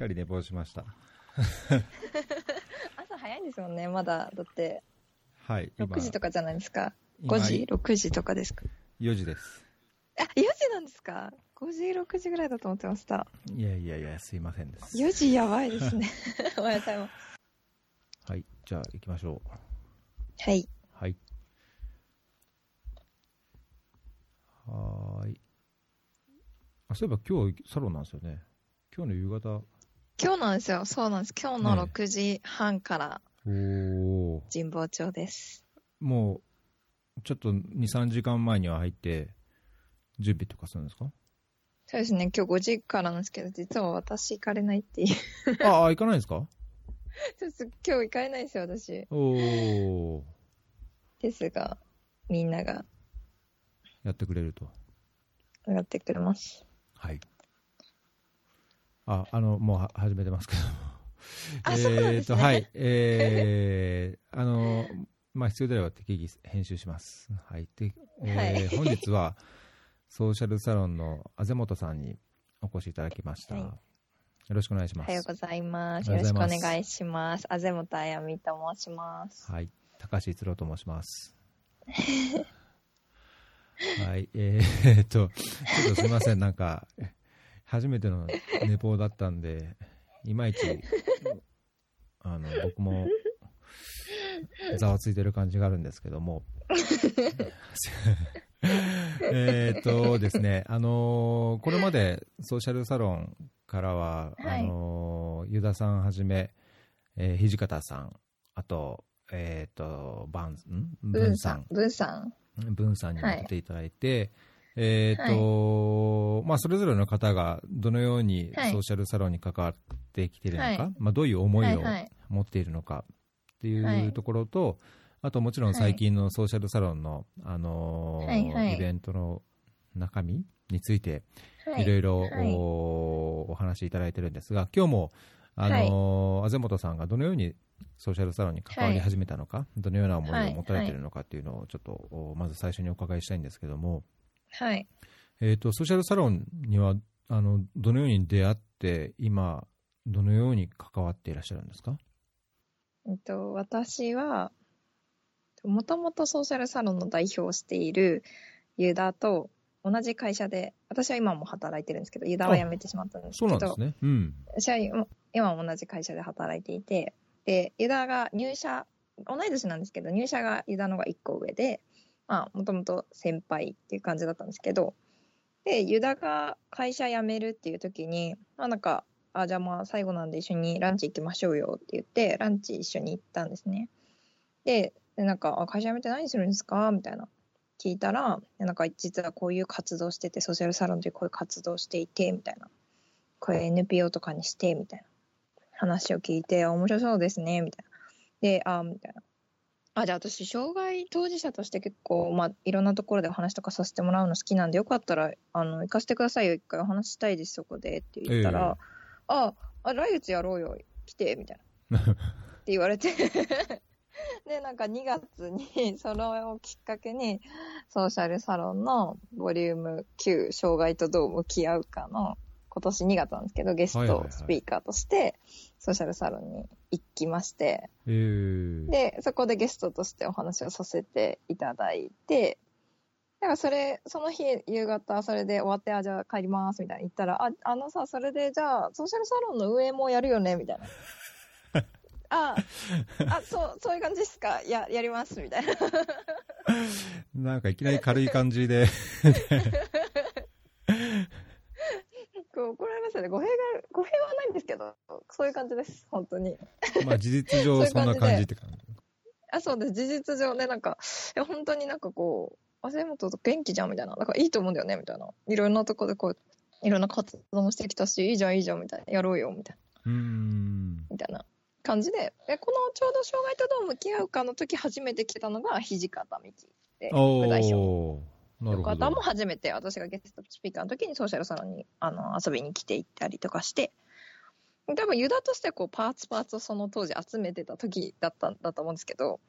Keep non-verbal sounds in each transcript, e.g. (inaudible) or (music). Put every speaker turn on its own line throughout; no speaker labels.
かり寝坊しました。(laughs)
朝早いんですもんね、まだ。だって、
はい。今
6時とかじゃないですか。
今
5時 ?6 時とかですか。
4時です。
あ、4時なんですか ?5 時、6時ぐらいだと思ってました。
いやいやいや、すいませんです。
4時やばいですね。(laughs) おはようございます。
はい。じゃあ、行きましょう。
はい。
はい。はーい。あ、そういえば今日サロンなんですよね。今日の夕方。
今日なんですよ。そうなんです。今日の
ね
6時半から
おー。
神保町です。
もう、ちょっと2、3時間前には入って、準備とかするんですか？
そうですね。今日5時からなんですけど、実は私行かれないっていう。
ああ、行かないんですか？
ちょっと今日行かれないですよ、私。
おー。
ですが、みんなが
やってくれると。
上がってくれます。
はい。あ、あの、もうは始めてますけども。(laughs)
あそうなんですね
えーと、はい。えー、あの、まあ、必要であれば適宜編集します。はい。で、えー
はい
本日は、ソーシャルサロンのあぜもとさんにお越しいただきました。
はい
よろしくお願いします。
おはようございます。よろしくお願いします。あぜもたあやみと申します。
はい。高橋一郎と申します。(laughs) はい。えーっと、ちょっとすみません。なんか、初めての寝坊だったんで、いまいち、あの、僕も、ざわついてる感じがあるんですけども。(laughs) えーっとですね、あのーこれまでソーシャルサロンからは、
はい。
あのー、ユダさんはじめ、えー土方さん、あと、えっ、と、バン、ん？ブンさん、
ブンさん。
ブンさんにも出ていただいて、えっ、と、まあ、それぞれの方がどのように
はい。
ソーシャルサロンに関わってきているのか、
はい。
まあ、どういう思いを
はいはい。
持っているのかってい
はい
うところと、あともちろん最近のソーシャルサロンの、あのー
はいはい。
イベントの中身について、
はい。
ろいろ
はい。
おお話しいただいてるんですが、今日も、あのーあぜもとさんがどのようにソーシャルサロンに関わり始めたのか、どのような思いを持たれているのかっていうのをちょっと、おまず最初にお伺いしたいんですけども、
はい。
えー、とソーシャルサロンにはあのどのように出会って今どのように関わっていらっしゃるんですか？
えっと、私は、もともとソーシャルサロンの代表をしているユダと同じ会社で、私は今も働いてるんですけど、ユダは辞めてしまったんですけど、
そうなんですね。うん。
私は今今も同じ会社で働いていて、で、ユダが入社、同い年なんですけど、入社がユダのが1個上で、まあ、もともと先輩っていう感じだったんですけど、で、ユダが会社辞めるっていう時に、まあなんか、あ、じゃあまあ最後なんで一緒にランチ行きましょうよって言って、ランチ一緒に行ったんですね。で、でなんか、あ会社辞めて何するんですか？みたいな。聞いたら、なんか実はこういう活動してて、ソーシャルサロンでこういう活動していて、みたいな。これ NPO とかにして、みたいな話を聞いて、面白そうですね、みたいな。で、あみたいな。あ、じゃあ私、障害当事者として結構、まあ、いろんなところでお話とかさせてもらうの好きなんで、よかったら、あの、行かせてくださいよ、一回お話したいです、そこで、って言ったら、あ、あ、来月やろうよ、来て、みたいな。(laughs) って言われて。(laughs) で、なんか2月に、(laughs) それをきっかけに、ソーシャルサロンのボリューム9、障害とどう向き合うかの、今年2月なんですけど、ゲストスピーカーとして、ソーシャルサロンに行きまして、
えー、
で、そこでゲストとしてお話をさせていただいて、だからそれ、その日夕方、それで終わって、あ、じゃあ帰ります、みたいな言ったら、あ、あのさ、それでじゃあ、ソーシャルサロンの運営もやるよね、みたいな。(laughs) あ、あ、そう、そういう感じですか？や、やります、みたいな。(laughs)
なんかいきなり軽い感じで、(laughs)
こう怒られましたね。語弊が語弊はないんですけど、そういう感じです、本当に。
まあ事実上 (laughs) そんな感じって感じ。
あ、そうです。事実上ね、なんか、いや本当になんかこう、あ、瀬本元気じゃんみたいな。だからいいと思うんだよねみたいな。いろんなとこでこう、いろんな活動もしてきたし、いいじゃんいいじゃんみたいな。やろうよみたいな。
うーん。
みたいな感じで、でこのちょうど障害とどう向き合うかの時初めて来たのが土方美希で、
お
副代表の方も。初めて私がゲストスピーカーの時にソーシャルサロンにあの遊びに来ていったりとかして、多分ユダとしてこうパーツパーツをその当時集めてた時だったんだと思うんですけど、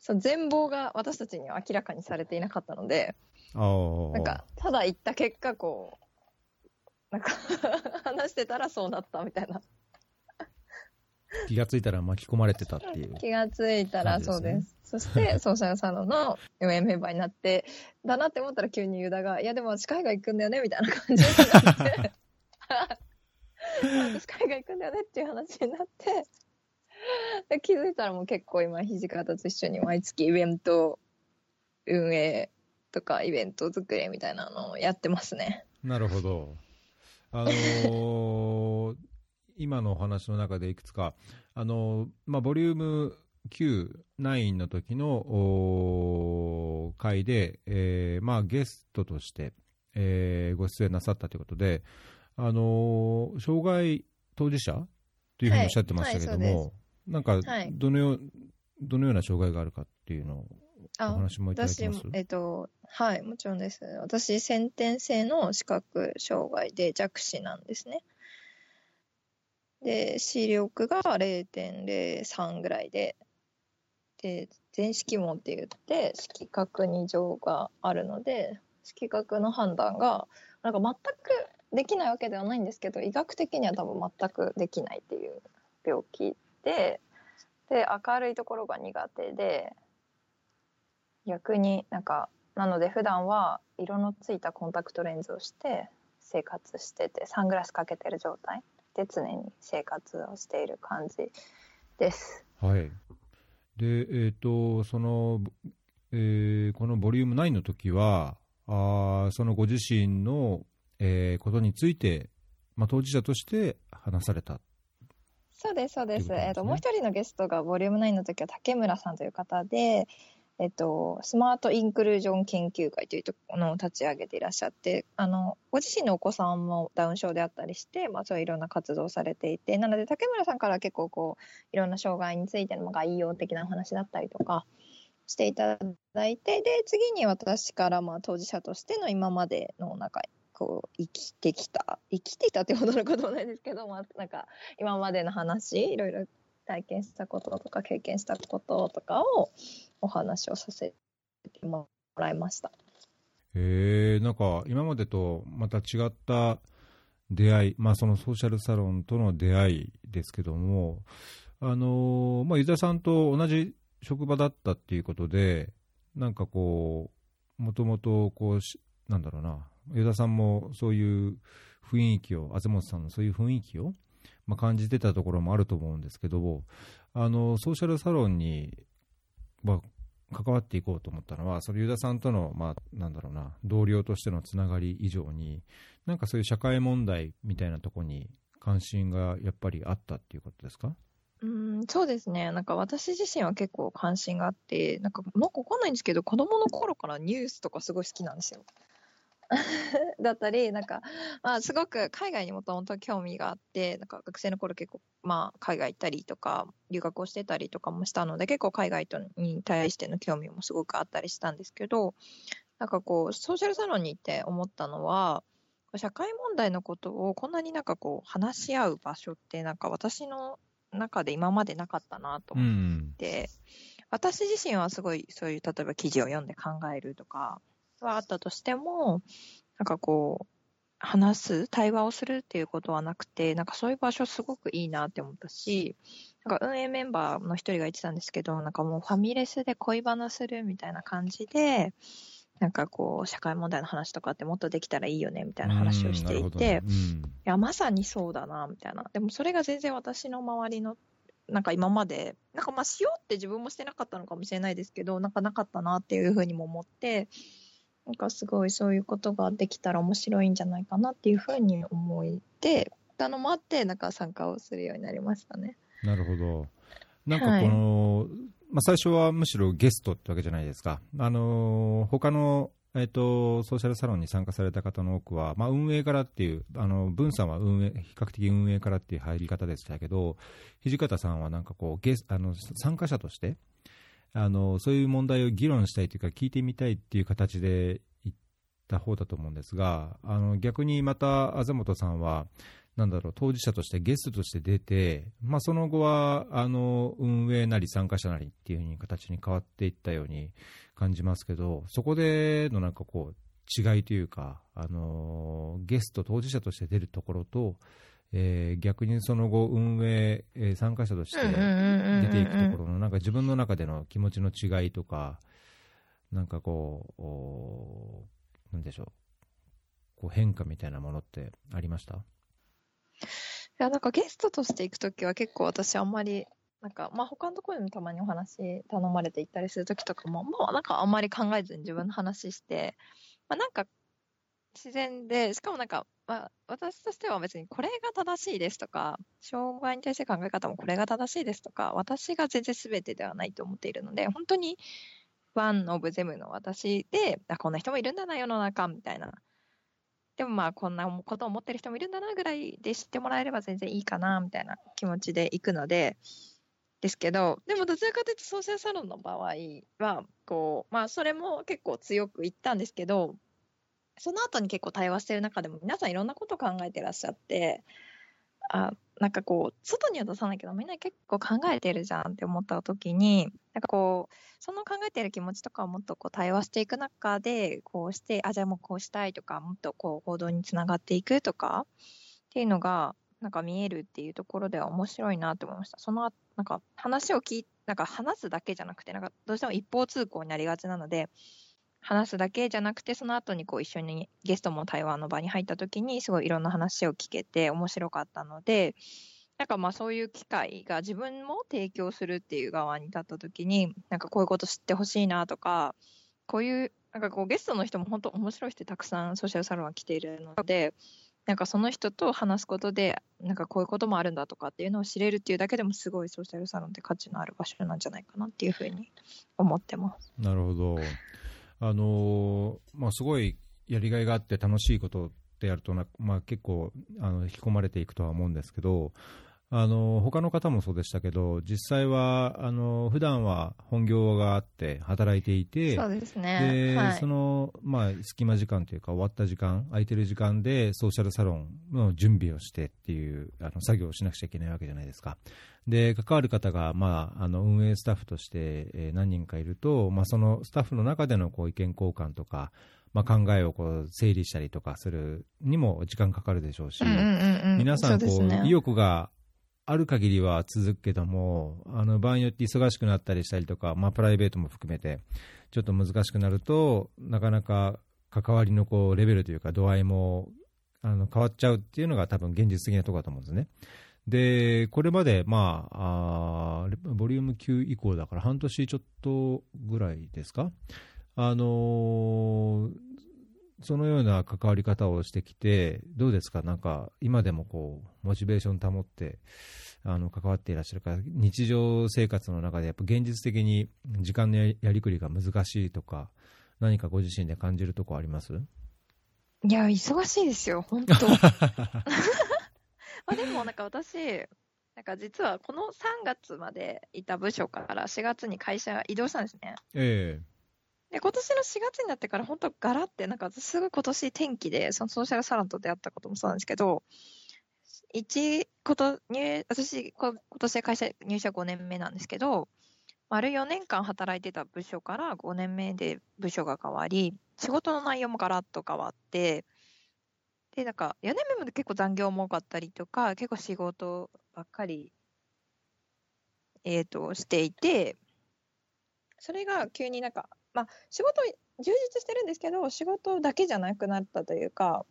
その全貌が私たちには明らかにされていなかったので、なんか、ただ言った結果、こう、なんか (laughs) 話してたらそうなったみたいな
気がついたら巻き込まれてたっていう。
気がついたらそうです。そして、ソーシャルサロンの運営メンバーになって、だなって思ったら急にユダが、いやでも私海外行くんだよね、みたいな感じになって、私海外行くんだよねっていう話になって、で気づいたらもう結構今、土方と一緒に毎月イベント運営とかイベント作りみたいなのをやってますね。
なるほど。あのー今のお話の中でいくつか、あのーまあ、ボリューム9、9の時の回で、えーまあ、ゲストとして、えーご出演なさったということで、あのー障害当事者というふうにおっしゃってましたけども、
はいはいそ
なんか
はい
どのよう、どのような障害があるかっていうのをお
あ
話もいただます、
えっと、はい、もちろんです。私、先天性の視覚障害で弱視なんですね。で、視力が0.03ぐらいで、で、全色盲って言って、色覚に異常があるので、色覚の判断が、なんか全くできないわけではないんですけど、医学的には多分全くできないっていう病気で、で、明るいところが苦手で、逆になんかなので普段は色のついたコンタクトレンズをして生活しててサングラスかけてる状態。で常に生活をしている感じです。
はい。で、えっ、と、その、えーこのボリューム9の時は、あーそのご自身の、えーことについて、まあ、当事者として話された。
そうですそうです。
ね
えっ、ともう一人のゲストがボリューム9の時は竹村さんという方で。えっと、スマートインクルージョン研究会というところを立ち上げていらっしゃってあのご自身のお子さんもダウン症であったりして、まあ、そういういろんな活動をされていてなので竹村さんから結構こういろんな障害についての概要的なお話だったりとかしていただいてで次に私からまあ当事者としての今までのなんかこう生きてきた生きてきたってほどのこともないですけど、まあ、なんか今までの話いろいろ体験したこととか経験したこととかをお話をさせてもらいました。
えーなんか今までとまた違った出会い、まあ、そのソーシャルサロンとの出会いですけども、あのーまあ、ユダさんと同じ職場だったっていうことで、なんかこう、もともとこうし、なんだろうな、ユダさんもそういう雰囲気を、あぜ本さんのそういう雰囲気を、まあ、感じてたところもあると思うんですけど、あのソーシャルサロンに、まあ、関わっていこうと思ったのは、そのユダさんとの、まあ、なんだろうな、同僚としてのつながり以上に、なんかそういう社会問題みたいなところに関心がやっぱりあったっていうことですか？
うん、そうですね。なんか私自身は結構関心があって、なんかなんかわかんないんですけど、子どもの頃からニュースとかすごい好きなんですよ。(laughs) だったり、なんか、まあ、すごく海外にもともと興味があって、なんか学生の頃結構、まあ、海外行ったりとか、留学をしてたりとかもしたので、結構海外とに対しての興味もすごくあったりしたんですけど、なんかこう、ソーシャルサロンに行って思ったのは、社会問題のことをこんなになんかこう、話し合う場所って、なんか私の中で今までなかったなと
う
思っ
ん。
て、私自身はすごいそういう例えば記事を読んで考えるとかはあったとしてもなんかこう話す対話をするっていうことはなくてなんかそういう場所すごくいいなって思ったしなんか運営メンバーの一人が言ってたんですけどなんかもうファミレスで恋バナするみたいな感じでなんかこう社会問題の話とかってもっとできたらいいよねみたいな話をしていて、
うん
いや、まさにそうだな、みたいな。でもそれが全然私の周りの、なんか今まで、なんかまあしようって自分もしてなかったのかもしれないですけど、なんかなかったなっていうふうにも思って、なんかすごいそういうことができたら面白いんじゃないかなっていうふうに思って、たのもあって、なんか参加をするようになりましたね。
うんなるほど。なんかこの、まあ、最初はむしろゲストってわけじゃないですか。あのー他の、えっと、ソーシャルサロンに参加された方の多くは、まあ、運営からっていう、あの、文さんは運営、比較的運営からっていう入り方でしたけど、土方さんはなんかこう、ゲスあの、参加者として、あの、そういう問題を議論したいというか、聞いてみたいっていう形で行った方だと思うんですが、あの、逆にまた、あぜ本さんは、なんだろう、当事者としてゲストとして出て、まあ、その後は、あの、運営なり参加者なりっていうふうに形に変わっていったように感じますけど、そこでのなんかこう、違いというか、あの、ゲスト当事者として出るところと、えー逆にその後、運営、えー参加者として出ていくところの、なんか自分の中での気持ちの違いとか、なんかこう、なんでしょう、こう変化みたいなものってありました？
いや、なんかゲストとして行くときは結構私あんまり、なんか、まあ他のところでもたまにお話頼まれて行ったりするときとかも、まあなんかあんまり考えずに自分の話して、まあなんか自然で、しかもなんか、まあ私としては別にこれが正しいですとか、障害に対する考え方もこれが正しいですとか、私が全然全てではないと思っているので、本当にワンオブゼムの私で、あ、こんな人もいるんだな、世の中、みたいな。でもまあこんなことを思ってる人もいるんだなぐらいで知ってもらえれば全然いいかなみたいな気持ちで行くのでですけどでもどちらかというとソーシャルサロンの場合はこうまあそれも結構強く言ったんですけどその後に結構対話してる中でも皆さんいろんなことを考えてらっしゃってあなんかこう外には出さないけどみんな結構考えてるじゃんって思った時になんかこうその考えてる気持ちとかをもっとこう対話していく中でこうしてあじゃあもうこうしたいとかもっとこう行動につながっていくとかっていうのがなんか見えるっていうところでは面白いなと思いました。そのなんか話を聞いなんか話すだけじゃなくてなんかどうしても一方通行になりがちなので話すだけじゃなくてその後にこう一緒にゲストも対話の場に入った時にすごいいろんな話を聞けて面白かったのでなんかまあそういう機会が自分も提供するっていう側に立った時になんかこういうこと知ってほしいなとかこういうなんかこうゲストの人も本当面白い人たくさんソーシャルサロンは来ているのでなんかその人と話すことでなんかこういうこともあるんだとかっていうのを知れるっていうだけでもすごいソーシャルサロンって価値のある場所なんじゃないかなっていうふうに思ってます。
なるほど。あのまあ、すごいやりがいがあって楽しいことってやると、まあ、結構あの引き込まれていくとは思うんですけど、あの他の方もそうでしたけど、実際はあの普段は本業があって働いていて、
そうですね。
で、
はい
そ。の、まあ、隙間時間というか、終わった時間、空いてる時間で、ソーシャルサロンの準備をしてっていう、あの、作業をしなくちゃいけないわけじゃないですか。で、関わる方が、まあ、あの、運営スタッフとして、えー何人かいると、まあ、そのスタッフの中での、こう、意見交換とか、まあ、考えをこう整理したりとかするにも時間かかるでしょうし、皆さんこう、意欲がある限りは続くけども、あの場合によって忙しくなったりしたりとか、まあ、プライベートも含めて、ちょっと難しくなると、なかなか関わりのこうレベルというか、度合いもあの変わっちゃうっていうのが、多分現実的なところだと思うんですね。で、これまで、まあ、あボリューム9以降だから、半年ちょっとぐらいですか、あのーそのような関わり方をしてきて、どうですか、なんか今でもこうモチベーション保ってあの関わっていらっしゃるか？ら、日常生活の中でやっぱ現実的に時間のややりくりが難しいとか、何かご自身で感じるとこあります？
いや、忙しいですよ、本当。(laughs) (laughs) まあでもなんか私、なんか実はこの3月までいた部署から4月に会社移動したんですね。
え
で、今年の4月になってから本当ガラって、なんかすごい今年天気で、そのソーシャルサロンと出会ったこともそうなんですけど、一、こと、入、私、こ今年会社入社5年目なんですけど、丸4年間働いてた部署から5年目で部署が変わり、仕事の内容もガラッと変わって、で、なんか4年目まで結構残業も多かったりとか、結構仕事ばっかり、えっ、と、していて、それが急になんか、まあ、仕事充実してるんですけど、仕事だけじゃなくなったというか、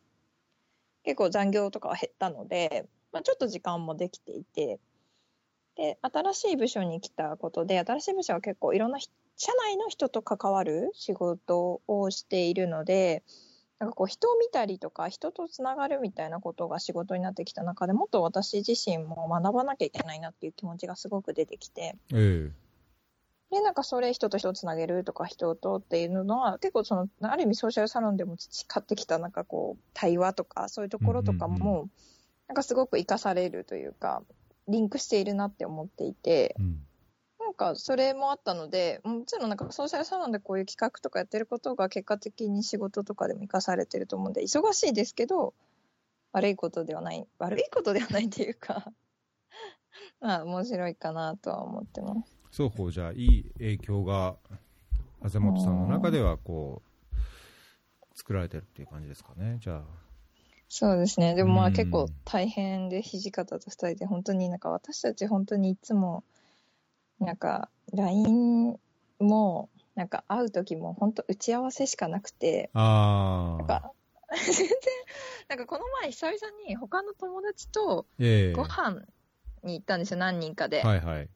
結構残業とかは減ったので、まあ、ちょっと時間もできていて、で、新しい部署に来たことで、新しい部署は結構いろんな社内の人と関わる仕事をしているので、なんかこう人を見たりとか人とつながるみたいなことが仕事になってきた中でもっと私自身も学ばなきゃいけないなっていう気持ちがすごく出てきて、
ええ。
で、なんかそれ人と人をつなげるとか人とっていうのは結構その、ある意味ソーシャルサロンでも培ってきたなんかこう対話とかそういうところとか
うんうん
も、なんかすごく活かされるというか、リンクしているなって思っていて、
うん
なんかそれもあったので、もちろんなんかソーシャルサロンでこういう企画とかやってることが結果的に仕事とかでも活かされてると思うんで、忙しいですけど、悪いことではない、悪いことではないっていうか、(laughs) まあ面白いかなとは思ってます。
双方じゃあいい影響があざ本さんの中ではこう作られてるっていう感じですかねじゃあ
そうですね。でもま
うん
あ結構大変で、土方と二人で本当になんか私たち本当にいつも、なんか LINE も、なんか会う時も本当打ち合わせしかなくて、
ああ。
なんか、(laughs) 全然、なんかこの前久々に他の友達と
ええ
ご飯に行ったんですよ、何人かで。
はいはい。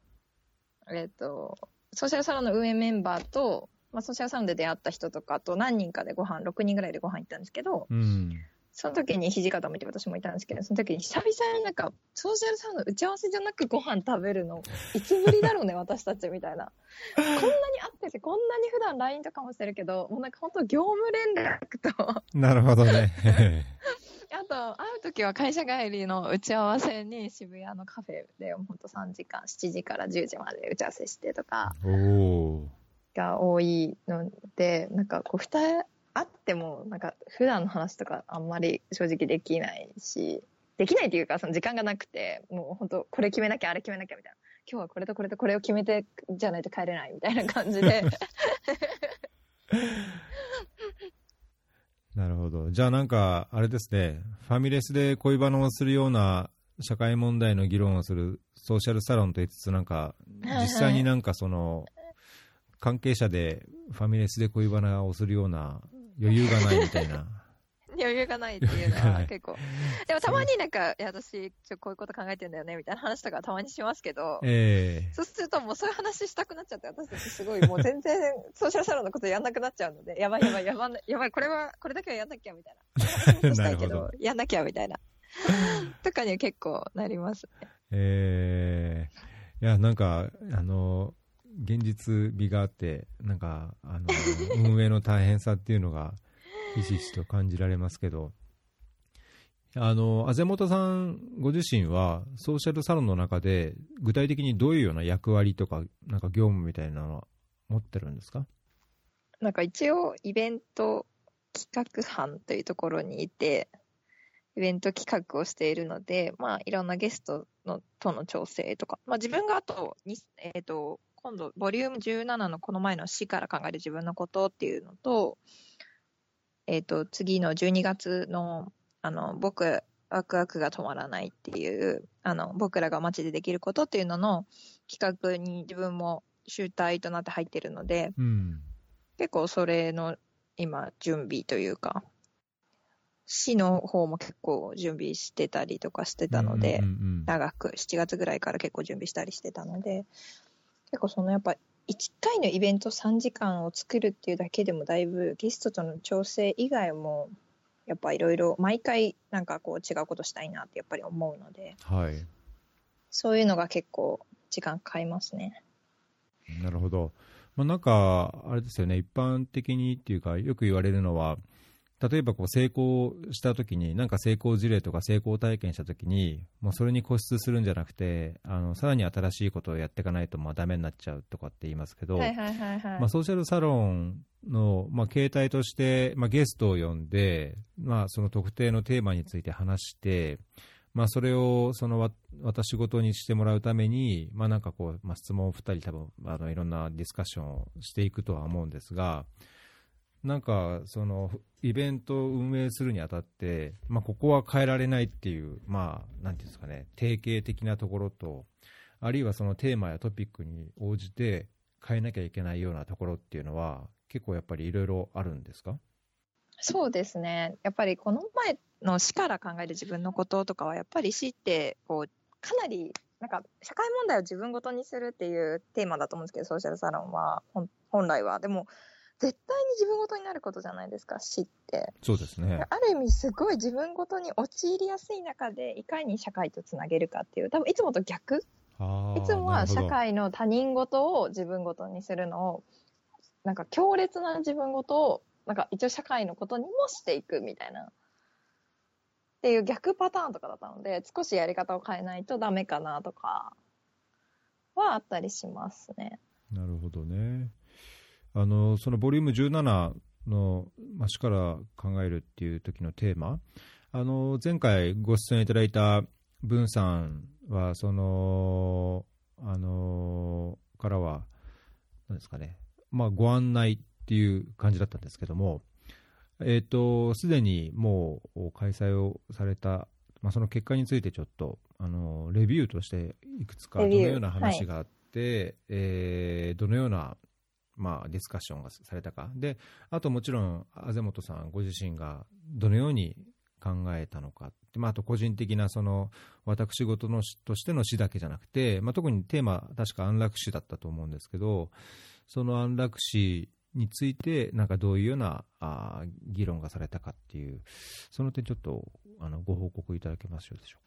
えっ、と、ソーシャルサロンの運営メンバーと、まあ、ソーシャルサロンで出会った人とかと何人かでご飯、6人ぐらいでご飯行ったんですけど、
うん。
その時に土方もいて私もいたんですけど、その時に久々になんか、ソーシャルサロンの打ち合わせじゃなくご飯食べるの、いつぶりだろうね、(laughs) 私たちみたいな。こんなに会ってて、こんなに普段 LINE とかもしてるけど、もうなんか本当業務連絡と、
なるほどね。(laughs)
あと、会う時は会社帰りの打ち合わせに渋谷のカフェで、本当3時間、7時から10時まで打ち合わせしてとか、が多いので、なんかこう、二人会っても、なんか普段の話とかあんまり正直できないし、できないっていうか、その時間がなくて、もう本当、これ決めなきゃ、あれ決めなきゃみたいな。今日はこれとこれとこれを決めてじゃないと帰れないみたいな感じで。(laughs)
なるほど。じゃあなんか、あれですね、ファミレスで恋バナをするような社会問題の議論をするソーシャルサロンと言いつつ、なんか、
はい
実際になんかその、関係者でファミレスで恋バナをするような余裕がないみたいな。
余裕がないっていうのは結構。でもたまになんか、いや、私、ちょこういうこと考えてんだよね、みたいな話とかたまにしますけど、
ええ
そうするともうそういう話したくなっちゃって、私たちすごいもう全然ソーシャルサロンのことやんなくなっちゃうので、やばいやばいやばい、やばい、これは、これだけはやんなきゃみたいな。したいけ (laughs) ど、やんなきゃみたいな。とかには結構なりますね。
ええいや、なんか、あの、現実味があって、なんか、あの、(laughs) 運営の大変さっていうのが、ひしひしと感じられますけど、あの、あぜもとさんご自身は、ソーシャルサロンの中で、具体的にどういうような役割とか、なんか業務みたいなのは持ってるんですか？
なんか一応、イベント企画班というところにいて、イベント企画をしているので、まあ、いろんなゲストのとの調整とか、まあ、自分があと、えっ、と、今度、ボリューム17のこの前の死から考える自分のことっていうのと、えっ、と、次の12月の、あの、僕、ワクワクが止まらないっていう、あの、僕らが街でできることっていうのの企画に自分も集大となって入ってるので、
うん。
結構それの今準備というか、市の方も結構準備してたりとかしてたので、長く7月ぐらいから結構準備したりしてたので、結構そのやっぱ1回のイベント3時間を作るっていうだけでもだいぶゲストとの調整以外もやっぱいろいろ毎回なんかこう違うことしたいなってやっぱり思うので、
はい。
そういうのが結構時間かかりますね。
なるほど。まあ、なんか、あれですよね、一般的にっていうか、よく言われるのは、例えばこう成功したときに、なんか成功事例とか成功体験したときに、もうそれに固執するんじゃなくて、あのさらに新しいことをやっていかないとまあダメになっちゃうとかって言いますけど、
はいはいはいはい。
まあ、ソーシャルサロンの、まあ、形態として、まあ、ゲストを呼んで、まあ、その特定のテーマについて話して、まあ、それをそのわ私事にしてもらうために、まあ、なんかこう、まあ、質問を2人多分あのいろんなディスカッションをしていくとは思うんですが、なんかそのイベントを運営するにあたって、まあ、ここは変えられないっていう、まあ、なんていうんですかね、定型的なところと、あるいはそのテーマやトピックに応じて変えなきゃいけないようなところっていうのは、結構やっぱりいろいろあるんですか？
そうですね。やっぱりこの前の死から考える自分のこととかは、やっぱり死って、こう、かなり、なんか、社会問題を自分ごとにするっていうテーマだと思うんですけど、ソーシャルサロンは、本来は。でも、絶対に自分ごとになることじゃないですか、死って。
そうですね。
ある意味、すごい自分ごとに陥りやすい中で、いかに社会とつなげるかっていう、多分いつもと逆いつもは社会の他人事を自分ごとにするのを、なんか強烈な自分事を、なんか一応社会のことにもしていくみたいな。っていう逆パターンとかだったので、少しやり方を変えないとダメかなとかはあったりしますね。
なるほどね。あの、そのボリューム17の、まあ、死から考えるっていう時のテーマ、あの、前回ご出演いただいた文さんは、その、あの、からは、なんですかね、まあ、ご案内っていう感じだったんですけども、えっ、と、すでにもう開催をされた、まあ、その結果についてちょっと、あの、レビューとしていくつかどのような話があって、はい、えー、どのような、まあ、ディスカッションがされたか。で、あともちろん、あぜ本さんご自身がどのように考えたのか。まあ、あと個人的なその私事のとしての詩だけじゃなくて、まあ、特にテーマ確か安楽死だったと思うんですけどその安楽死についてなんかどういうようなあ議論がされたかっていうその点ちょっとあのご報告いただけますでしょうか。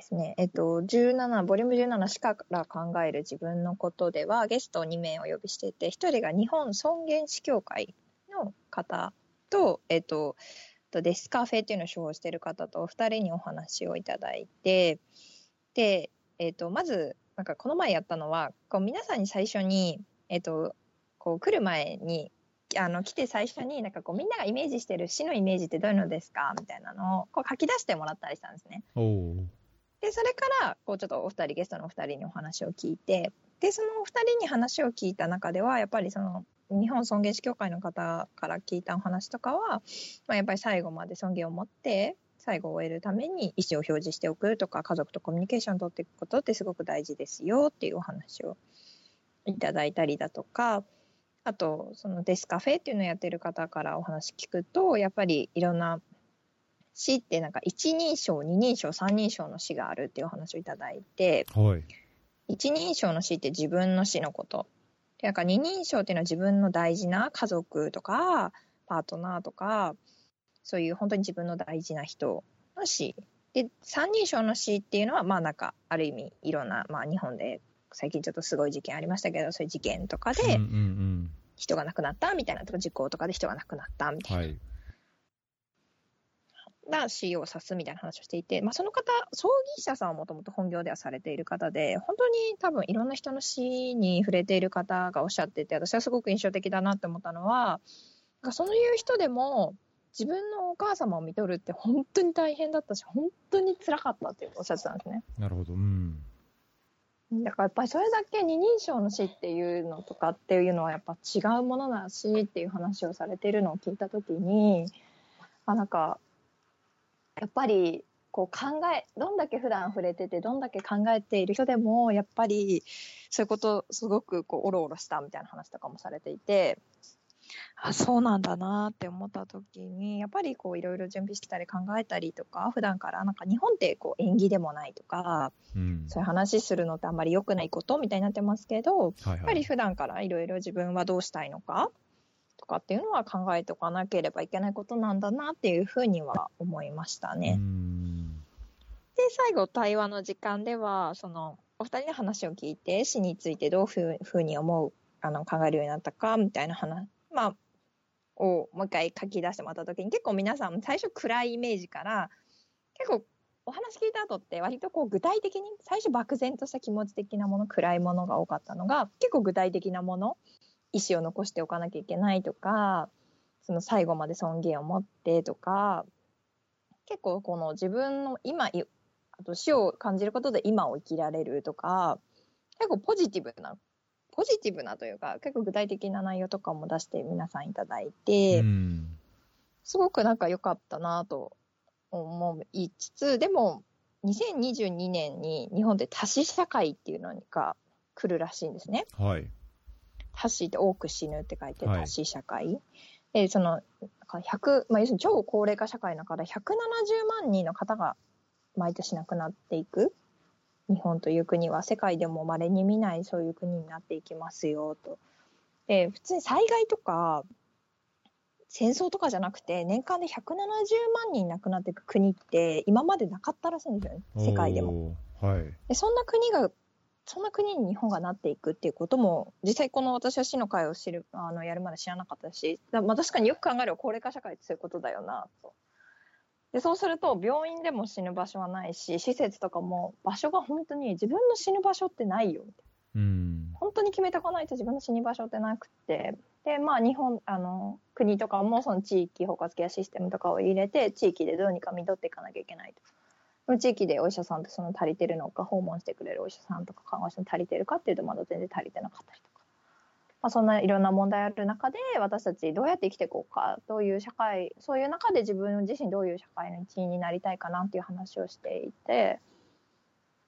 ですね。えっと、17、ボリューム17しから考える自分のことでは、ゲストを2名お呼びしていて、1人が日本尊厳死協会の方と、えっと、デスカフェっていうのを処方している方とお二人にお話をいただいて、で、えっ、と、まず、なんかこの前やったのは、こう皆さんに最初に、えっ、と、こう来る前に、あの来て最初になんかこうみんながイメージしてる死のイメージってどういうのですかみたいなのをこう書き出してもらったりしたんですね。でそれからこうちょっとお二人ゲストのお二人にお話を聞いてでそのお二人に話を聞いた中ではやっぱりその日本尊厳死協会の方から聞いたお話とかは、まあ、やっぱり最後まで尊厳を持って最後を終えるために意思を表示しておくとか家族とコミュニケーションを取っていくことってすごく大事ですよっていうお話をいただいたりだとかあとそのデスカフェっていうのをやってる方からお話聞くとやっぱりいろんな死ってなんか一人称二人称三人称の死があるっていうお話をいただいて、
はい、
一人称の死って自分の死のことなんか二人称っていうのは自分の大事な家族とか、パートナーとか、そういう本当に自分の大事な人の死。で、三人称の死っていうのは、まあなんか、ある意味、いろんな、まあ日本で最近ちょっとすごい事件ありましたけど、そういう事件とかで、人が亡くなったみたいなとか、事故とかで人が亡くなったみたいな。はいな死を指すみたいな話をしていて、まあ、その方、葬儀社さんはもともと本業ではされている方で、本当に多分いろんな人の死に触れている方がおっしゃってて、私はすごく印象的だなって思ったのは、なんかそういう人でも、自分のお母様を見とるって本当に大変だったし、本当に辛かったっておっしゃってたんですね。
なるほど。うん。
だからやっぱりそれだけ二人称の死っていうのとかっていうのはやっぱ違うものだしっていう話をされているのを聞いたときに、あ、なんかやっぱりこう考えどんだけ普段触れててどんだけ考えている人でもやっぱりそういうことすごくこうおろおろしたみたいな話とかもされていてあそうなんだなって思った時にやっぱりこういろいろ準備してたり考えたりとか普段からなんか日本ってこう縁起でもないとか、うん、そういう話するのってあんまり良くないことみたいになってますけど、はいはい、やっぱり普段からいろいろ自分はどうしたいのかとかっていうのは考えておかなければいけないことなんだなっていうふうには思いましたね。で最後対話の時間ではそのお二人の話を聞いて死についてどういうふうに思うあの考えるようになったかみたいな話、まあ、をもう一回書き出してもらった時に結構皆さん最初暗いイメージから結構お話聞いた後って割とこう具体的に最初漠然とした気持ち的なもの暗いものが多かったのが結構具体的なもの意思を残しておかなきゃいけないとかその最後まで尊厳を持ってとか結構この自分の今あと死を感じることで今を生きられるとか結構ポジティブなポジティブなというか結構具体的な内容とかも出して皆さんいただいて、すごくなんか良かったなと思いつつでも2022年に日本で多死社会っていうのが来るらしいんですね。
はい
多死って多く死ぬって書いて多死社会。はい、で、その、100、まあ、要するに超高齢化社会の中で170万人の方が毎年亡くなっていく。日本という国は世界でも稀に見ないそういう国になっていきますよと。で、普通に災害とか戦争とかじゃなくて年間で170万人亡くなっていく国って今までなかったらしいんですよね、世界でも。
はい、
でそんな国がそんな国に日本がなっていくっていうことも実際この私は死の会を知るあのやるまで知らなかったしまあ、確かによく考えれば高齢化社会ってそういうことだよなと。でそうすると病院でも死ぬ場所はないし施設とかも場所が本当に自分の死ぬ場所ってないよみたいな、うん、本当に決めておかないと自分の死ぬ場所ってなくてでまあ日本あの国とかもその地域包括ケアシステムとかを入れて地域でどうにか見とっていかなきゃいけないと。の地域でお医者さんとその足りてるのか訪問してくれるお医者さんとか看護師さん足りてるかっていうとまだ全然足りてなかったりとか。まあ、そんないろんな問題ある中で私たちどうやって生きていこうかどういう社会そういう中で自分自身どういう社会の一員になりたいかなっていう話をしていて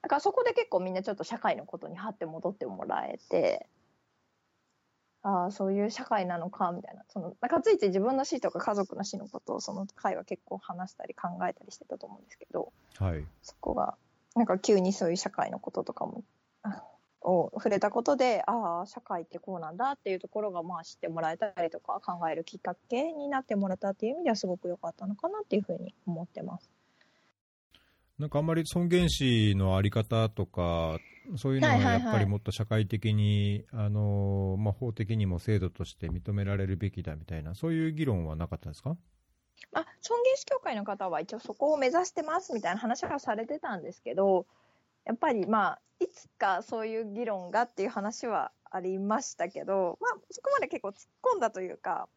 だからそこで結構みんなちょっと社会のことにはって戻ってもらえてああそういう社会なのかみたいなそのなんかついつい自分の死とか家族の死のことをその会は結構話したり考えたりしてたと思うんですけど
はい。
そこがなんか急にそういう社会のこととかもあを触れたことでああ社会ってこうなんだっていうところがまあ知ってもらえたりとか考えるきっかけになってもらったっていう意味ではすごく良かったのかなっていうふうに思ってます。
なんかあんまり尊厳死のあり方とか、そういうのはやっぱりもっと社会的に、あのまあ、法的にも制度として認められるべきだみたいな、そういう議論はなかったですか？
まあ、尊厳死協会の方は一応そこを目指してますみたいな話はされてたんですけどやっぱりまあいつかそういう議論がっていう話はありましたけど、まあ、そこまで結構突っ込んだというか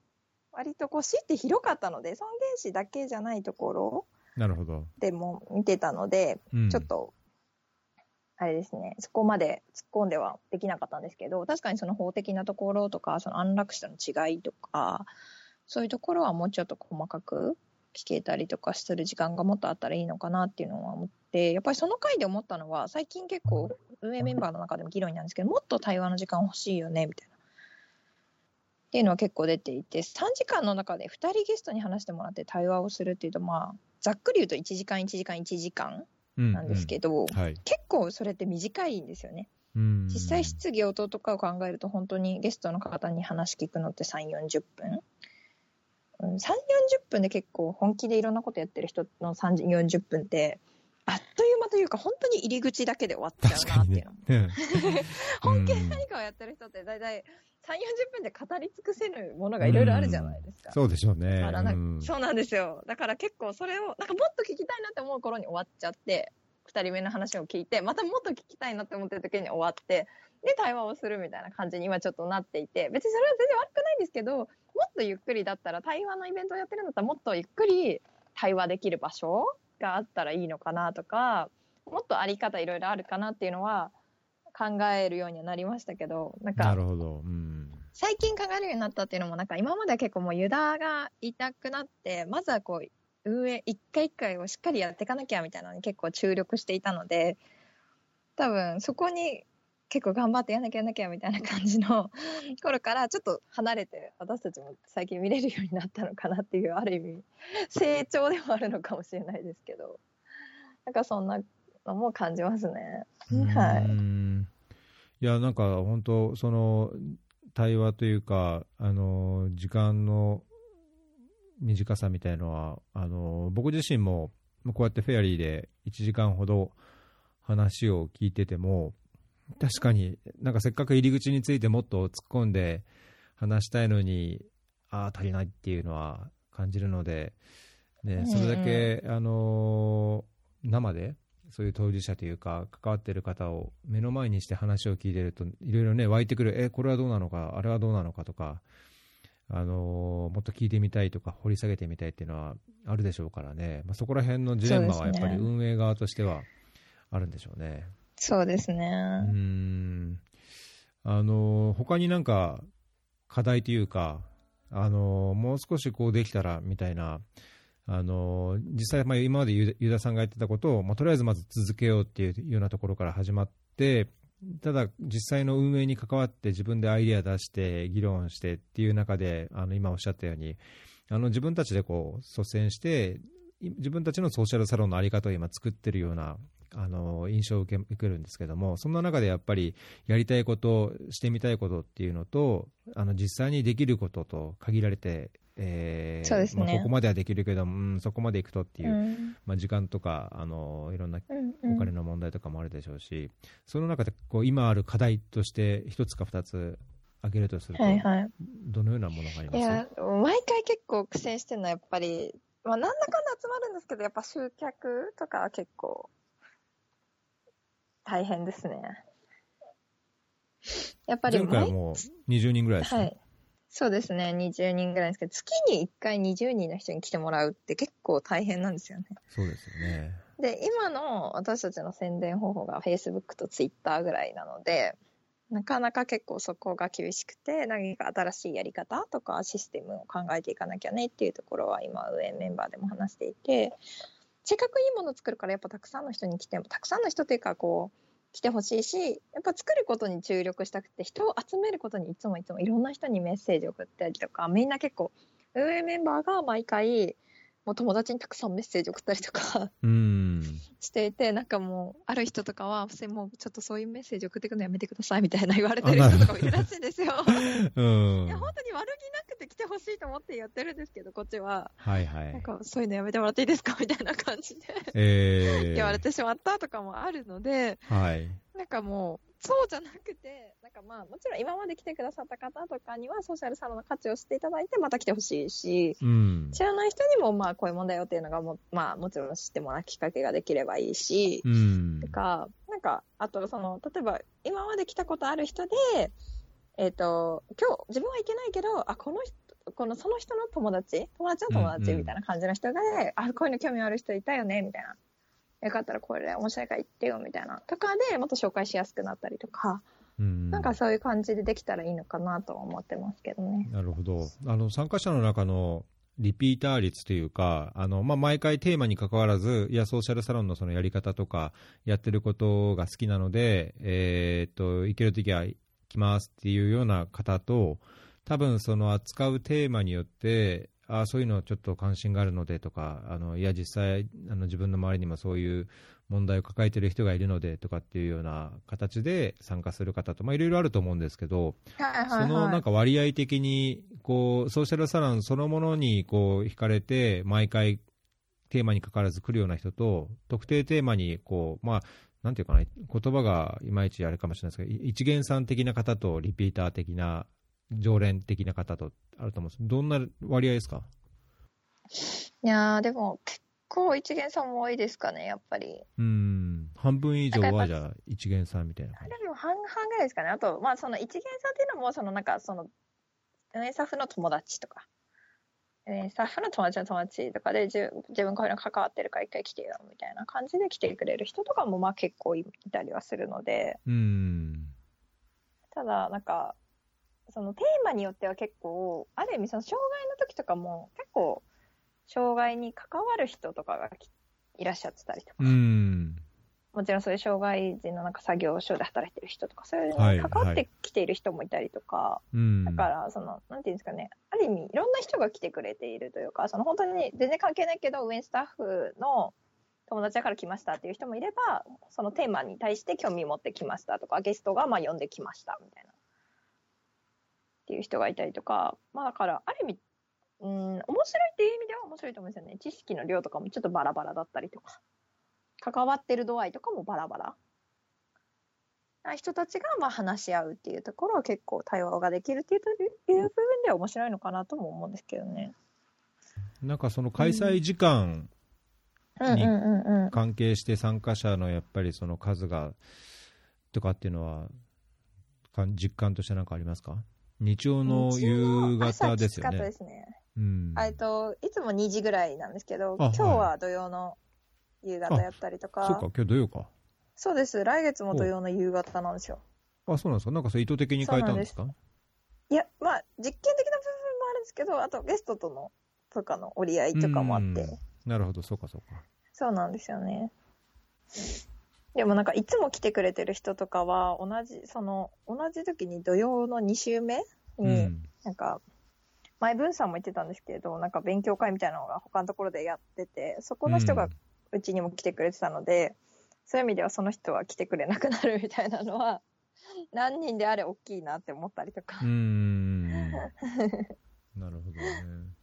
割とこう死って広かったので尊厳死だけじゃないところ
なるほど。
でも見てたので、
うん、
ちょっと、あれですね、そこまで突っ込んではできなかったんですけど、確かにその法的なところとか、その安楽死との違いとか、そういうところはもうちょっと細かく聞けたりとかする時間がもっとあったらいいのかなっていうのは思って、やっぱりその回で思ったのは、最近結構運営メンバーの中でも議論になるんですけど、もっと対話の時間欲しいよね、みたいな。っていうのは結構出ていて、3時間の中で2人ゲストに話してもらって対話をするっていうと、まあ、ざっくり言うと1時間、1時間、1時間なんですけど、
ど、はい
結構それって短いんですよね。
うん
実際質疑応答とかを考えると本当にゲストの方に話聞くのって3、40分。うん、3、40分で結構本気でいろんなことやってる人の3、40分って、あっという間というか本当に入り口だけで終わっちゃうなっていう
ね
の。。
うん (laughs)
本気で何かをやってる人って大体3、40分で語り尽くせるものがいろいろあるじゃないですか。
そうでしょうね。
だからな
うん
そうなんですよ。だから結構それを、なんかもっと聞きたいなって思う頃に終わっちゃって、二人目の話を聞いて、またもっと聞きたいなって思ってる時に終わって、で、対話をするみたいな感じに今ちょっとなっていて、別にそれは全然悪くないんですけど、もっとゆっくりだったら、対話のイベントをやってるんだったら、もっとゆっくり対話できる場所があったらいいのかなとか、もっとあり方いろいろあるかなっていうのは考えるようにはなりましたけど、なんか、
なるほど。うん。
最近考えるようになったっていうのもなんか今までは結構もうユダがいなくなってまずはこう運営一回一回をしっかりやっていかなきゃみたいなのに結構注力していたので多分そこに結構頑張ってやんなきゃやんなきゃみたいな感じの頃からちょっと離れて私たちも最近見れるようになったのかなっていうある意味成長でもあるのかもしれないですけどなんかそんなのも感じますね。は
う
い
ん。いや、なんか本当、その対話というか、あの時間の短さみたいのは、あの僕自身もこうやってフェアリーで1時間ほど話を聞いてても、確かになんかせっかく入り口についてもっと突っ込んで話したいのに、ああ、足りないっていうのは感じるので、ね、それだけ、あの生でそういう当事者というか、関わってる方を目の前にして話を聞いてると、いろいろね、湧いてくる、え、これはどうなのか、あれはどうなのかとか、あのーもっと聞いてみたいとか、掘り下げてみたいっていうのはあるでしょうからね、まあ、そこら辺のジレンマはやっぱり運営側としてはあるんでしょうね。
そうです
うー
ね。
んあの他になんか課題というか、あのもう少しこうできたらみたいな、あの実際、まあ、今までユダさんがやってたことを、まあ、とりあえずまず続けようっていうようなところから始まって、ただ、実際の運営に関わって自分でアイデア出して議論してっていう中で、あの今おっしゃったように、あの自分たちでこう率先して、自分たちのソーシャルサロンのあり方を今作ってるようなあの印象を受け受けるんですけども、そんな中でやっぱりやりたいこと、してみたいことっていうのと、あの実際にできることと限られて、えー
そうですね
まあ、ここまではできるけど、うん、そこまで行くとっていう、
うん
まあ、時間とかあのいろんな
うんうん
お金の問題とかもあるでしょうし、その中でこう今ある課題として一つか二つ挙げるとすると、
はいはい。
どのようなものがあります？
いや、毎回結構苦戦してるのはやっぱり、まあ、なんだかんだ集まるんですけど、やっぱ集客とかは結構大変ですね。やっぱり毎
前回はもう20人ぐらいですね、
はい。そうですね、20人ぐらいですけど、月に1回20人の人に来てもらうって結構大変なんですよね。
そうですよね。
で、今の私たちの宣伝方法が Facebook と Twitter ぐらいなので、なかなか結構そこが厳しくて何か新しいやり方とかシステムを考えていかなきゃねっていうところは今運営メンバーでも話していてせっかくいいものを作るからやっぱたくさんの人に来てもたくさんの人というかこう来てほしいしやっぱ作ることに注力したくて人を集めることにいつもいつもいろんな人にメッセージ送ったりとかみんな結構運営メンバーが毎回もう友達にたくさんメッセージ送ったりとか
うん。
していてなんかもうある人とかはもうちょっとそういうメッセージ送ってくのやめてくださいみたいな言われてる人とかもいるらしいんですよ。
うん
いや。本当に悪気なくて来てほしいと思ってやってるんですけどこっちは
はいはい。
なんかそういうのやめてもらっていいですか？みたいな感じで
えー、
言われてしまったとかもあるので
はい。
なんかもうそうじゃなくてなんかまあもちろん今まで来てくださった方とかにはソーシャルサロンの価値を知っていただいてまた来てほしいし
うん。
知らない人にもまあこういうもんだよっていうのがも,、まあ、もちろん知ってもらうきっかけができればいいし、
うん
と。か、なんか、あと、その、例えば、今まで来たことある人で、えっ、と、今日、自分は行けないけど、あ、この人、この、その人の友達、友達の友達
うんうん
みたいな感じの人で、あ、こういうの興味ある人いたよね、みたいな。よかったらこれ面白いから行ってよ、みたいな。とかで、もっと紹介しやすくなったりとか、
うん
なんかそういう感じでできたらいいのかなとは思ってますけどね。
なるほど。あの、参加者の中のリピーター率というか、あの、まあ、毎回テーマに関わらず、いや、ソーシャルサロンのそのやり方とか、やってることが好きなので、えーっと、行けるときは来ますっていうような方と、多分その扱うテーマによって、あそういうのちょっと関心があるのでとか、あのいや、実際あの、自分の周りにもそういう問題を抱えている人がいるのでとかっていうような形で参加する方と、まあ、いろいろあると思うんですけど、
はいはい
そのなんか割合的にこうソーシャルサロンそのものにこう惹かれて毎回テーマにかかわらず来るような人と特定テーマにこうまあなんていうかな言葉がいまいちあれかもしれないですけどい一元さん的な方とリピーター的な常連的な方とあると思うんです。どんな割合ですか？
いやー、でも結構一元さんも多いですかね、やっぱり。
うん。半分以上はじゃあ一元さんみたいな感じ。
でも半々ぐらいですかね。あと、まあ、その一元さんっていうのも、そのなんか、その、運営スタッフの友達とか、運営スタッフの友達の友達とかで、自自分こういうの関わってるから一回来てよ、みたいな感じで来てくれる人とかも、まあ結構いたりはするので、
うん。
ただ、なんか、そのテーマによっては結構、ある意味その障害の時とかも、結構、障害に関わる人とかがきいらっしゃってたりとか、
うん。
もちろんそういう障害児のなんか作業所で働いてる人とか、そういうの
はい
に関わってきている人もいたりとか、
うん。
だから、その、なんていうんですかね、ある意味、いろんな人が来てくれているというか、その本当に全然関係ないけど、運営スタッフの友達だから来ましたっていう人もいれば、そのテーマに対して興味持ってきましたとか、ゲストがまあ呼んできましたみたいな。っていう人がいたりとか、まあだから、ある意味、うん、面白いっていう意味では面白いと思うんですよね。知識の量とかもちょっとバラバラだったりとか、関わってる度合いとかもバラバラ。な人たちがまあ話し合うっていうところは結構対話ができるっていうという部分では面白いのかなとも思うんですけどね。
なんかその開催時間
うんうんうんうん。
関係して参加者のやっぱりその数がとかっていうのは実感として何かありますか？日曜の夕方ですよね。
えっと、いつも2時ぐらいなんですけど、
あ
今日は土曜の夕方やったりとか、
そうか、今日土曜か。
そうです。来月も土曜の夕方なんですよ。
あ、そうなんですか？なんかそれ意図的に変えたんですか？
いや、まあ、実験的な部分もあるんですけど、あとゲストとの、とかの折り合いとかもあって、
うんなるほど、そうかそうか。
そうなんですよね。でもなんかいつも来てくれてる人とかは同じその同じ時に土曜の2週目に、
うん。
なんか前文さんも言ってたんですけどなんか勉強会みたいなのが他のところでやっててそこの人がうちにも来てくれてたので、そういう意味ではその人は来てくれなくなるみたいなのは (laughs) 何人であれ大きいなって思ったりとか、
うーん。(laughs) なるほどね。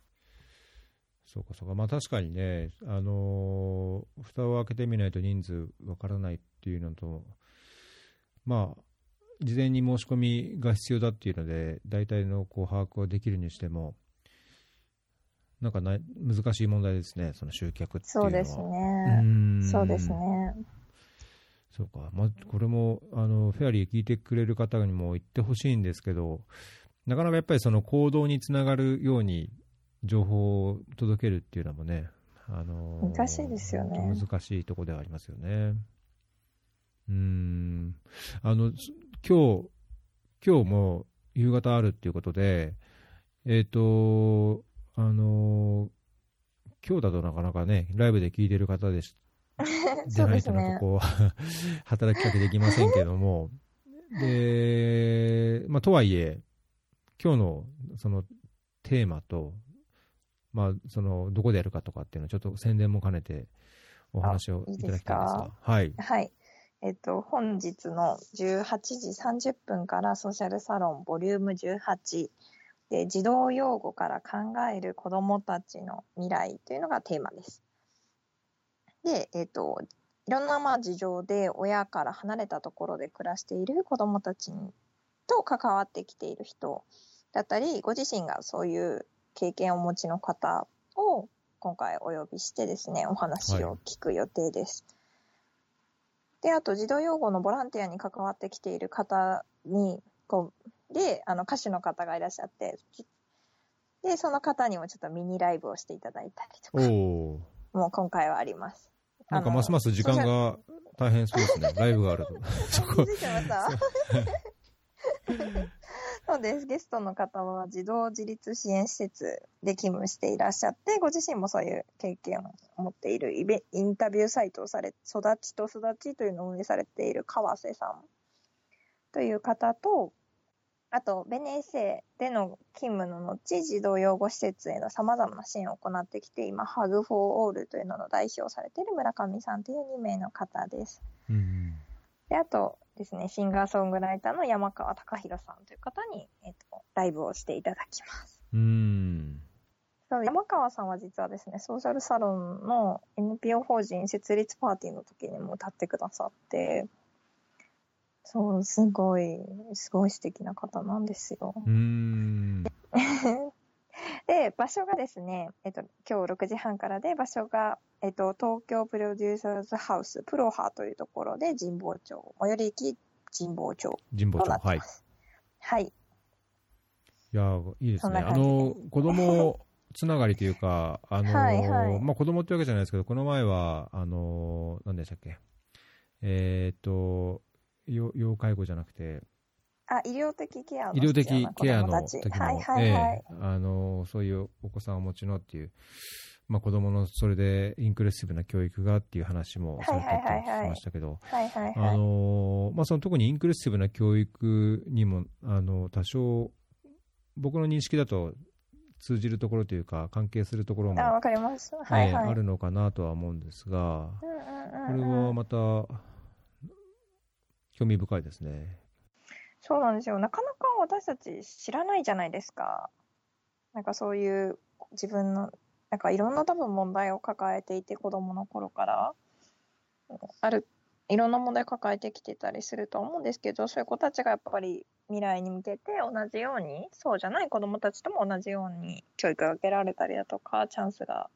そうかそうか。まあ確かにね、あのー蓋を開けてみないと人数わからないっていうのと、まあ、事前に申し込みが必要だっていうので、大体のこう把握はできるにしても、なんかない難しい問題ですね、その集客っていうのは。
そうですね。
ん
そうですね。
そうか、まあ、これもあのフェアリー聞いてくれる方にも言ってほしいんですけど、なかなかやっぱりその行動につながるように情報を届けるっていうのもね、あの
難しいですよね
難しいところではありますよね。うーんあのす今日今日も夕方あるっていうことで、えっ、と、あの今日だとなかなかね、ライブで聞いてる方で
す (laughs)
でないとなん
ね
か。こう、働きかけできませんけども、で、まあ、とはいえ、今日のそのテーマと、まあ、その、どこでやるかとかっていうのをちょっと宣伝も兼ねてお話をいただきたいんですが、はい。
はい。えっと、本日の18時30分からソーシャルサロンボリューム18で児童養護から考える子どもたちの未来というのがテーマです。で、えっと、いろんなまあ事情で親から離れたところで暮らしている子どもたちと関わってきている人だったり、ご自身がそういう経験をお持ちの方を今回お呼びしてですね、お話を聞く予定です。で、あと児童養護のボランティアに関わってきている方に、こう、で、あの歌手の方がいらっしゃって、で、その方にもちょっとミニライブをしていただいたりと
お
か、
お
もう今回はあります。
なんかますます時間が大変そうですね、ライブがあると。そ (laughs)
気
こ
づいてました (laughs) そうです。ゲストの方は児童自立支援施設で勤務していらっしゃって、ご自身もそういう経験を持っているイベインタビューサイトをされ、育ちと育ちというのを運営されている川瀬さんという方と、あと、ベネエセでの勤務の後、児童養護施設への様々な支援を行ってきて、今、ハグフォーオールというのの代表されている村上さんという2名の方です。
うん
で、あとですね、シンガーソングライターの山川貴弘さんという方に、えっと、ライブをしていただきます。
うん。
山川さんは実はですね、ソーシャルサロンの NPO 法人設立パーティーの時にも歌ってくださって、そう、すごい、すごい素敵な方なんですよ。
うん。(laughs) (laughs)
で、場所がですね、えっと、今日6時半からで、場所が、えっと、東京プロデューサーズハウス、プロハというところで、神保町、最寄り駅神保町
神保町。はい。
はい。
や、いいですね。あの、子供つながりというか、あの、
はいはい
まあ、子供ってわけじゃないですけど、この前は、あの、何でしたっけ？えーっと、よ要介護じゃなくて、
あ、医療的ケアの
医療的ケアの時の、
はいはいはい。
ええあのそういうお子さんをお持ちのっていう、まあ、子供のそれでインクルーシブな教育がっていう話もされてきましたけど、
はいはい
あ
はい。
のまあ、その特にインクルーシブな教育にもあの多少、僕の認識だと通じるところというか、関係するところも、
あ、わかります。はい
あるのかなとは思うんですが、
うんうん
こ
うん
れ
うん
はまた興味深いですね。
そうなんですよ。なかなか私たち知らないじゃないですか。なんかそういう自分の、なんかいろんな多分問題を抱えていて子供の頃から、ある、いろんな問題を抱えてきてたりすると思うんですけど、そういう子たちがやっぱり未来に向けて同じように、そうじゃない子供たちとも同じように教育が受けられたりだとか、チャンスが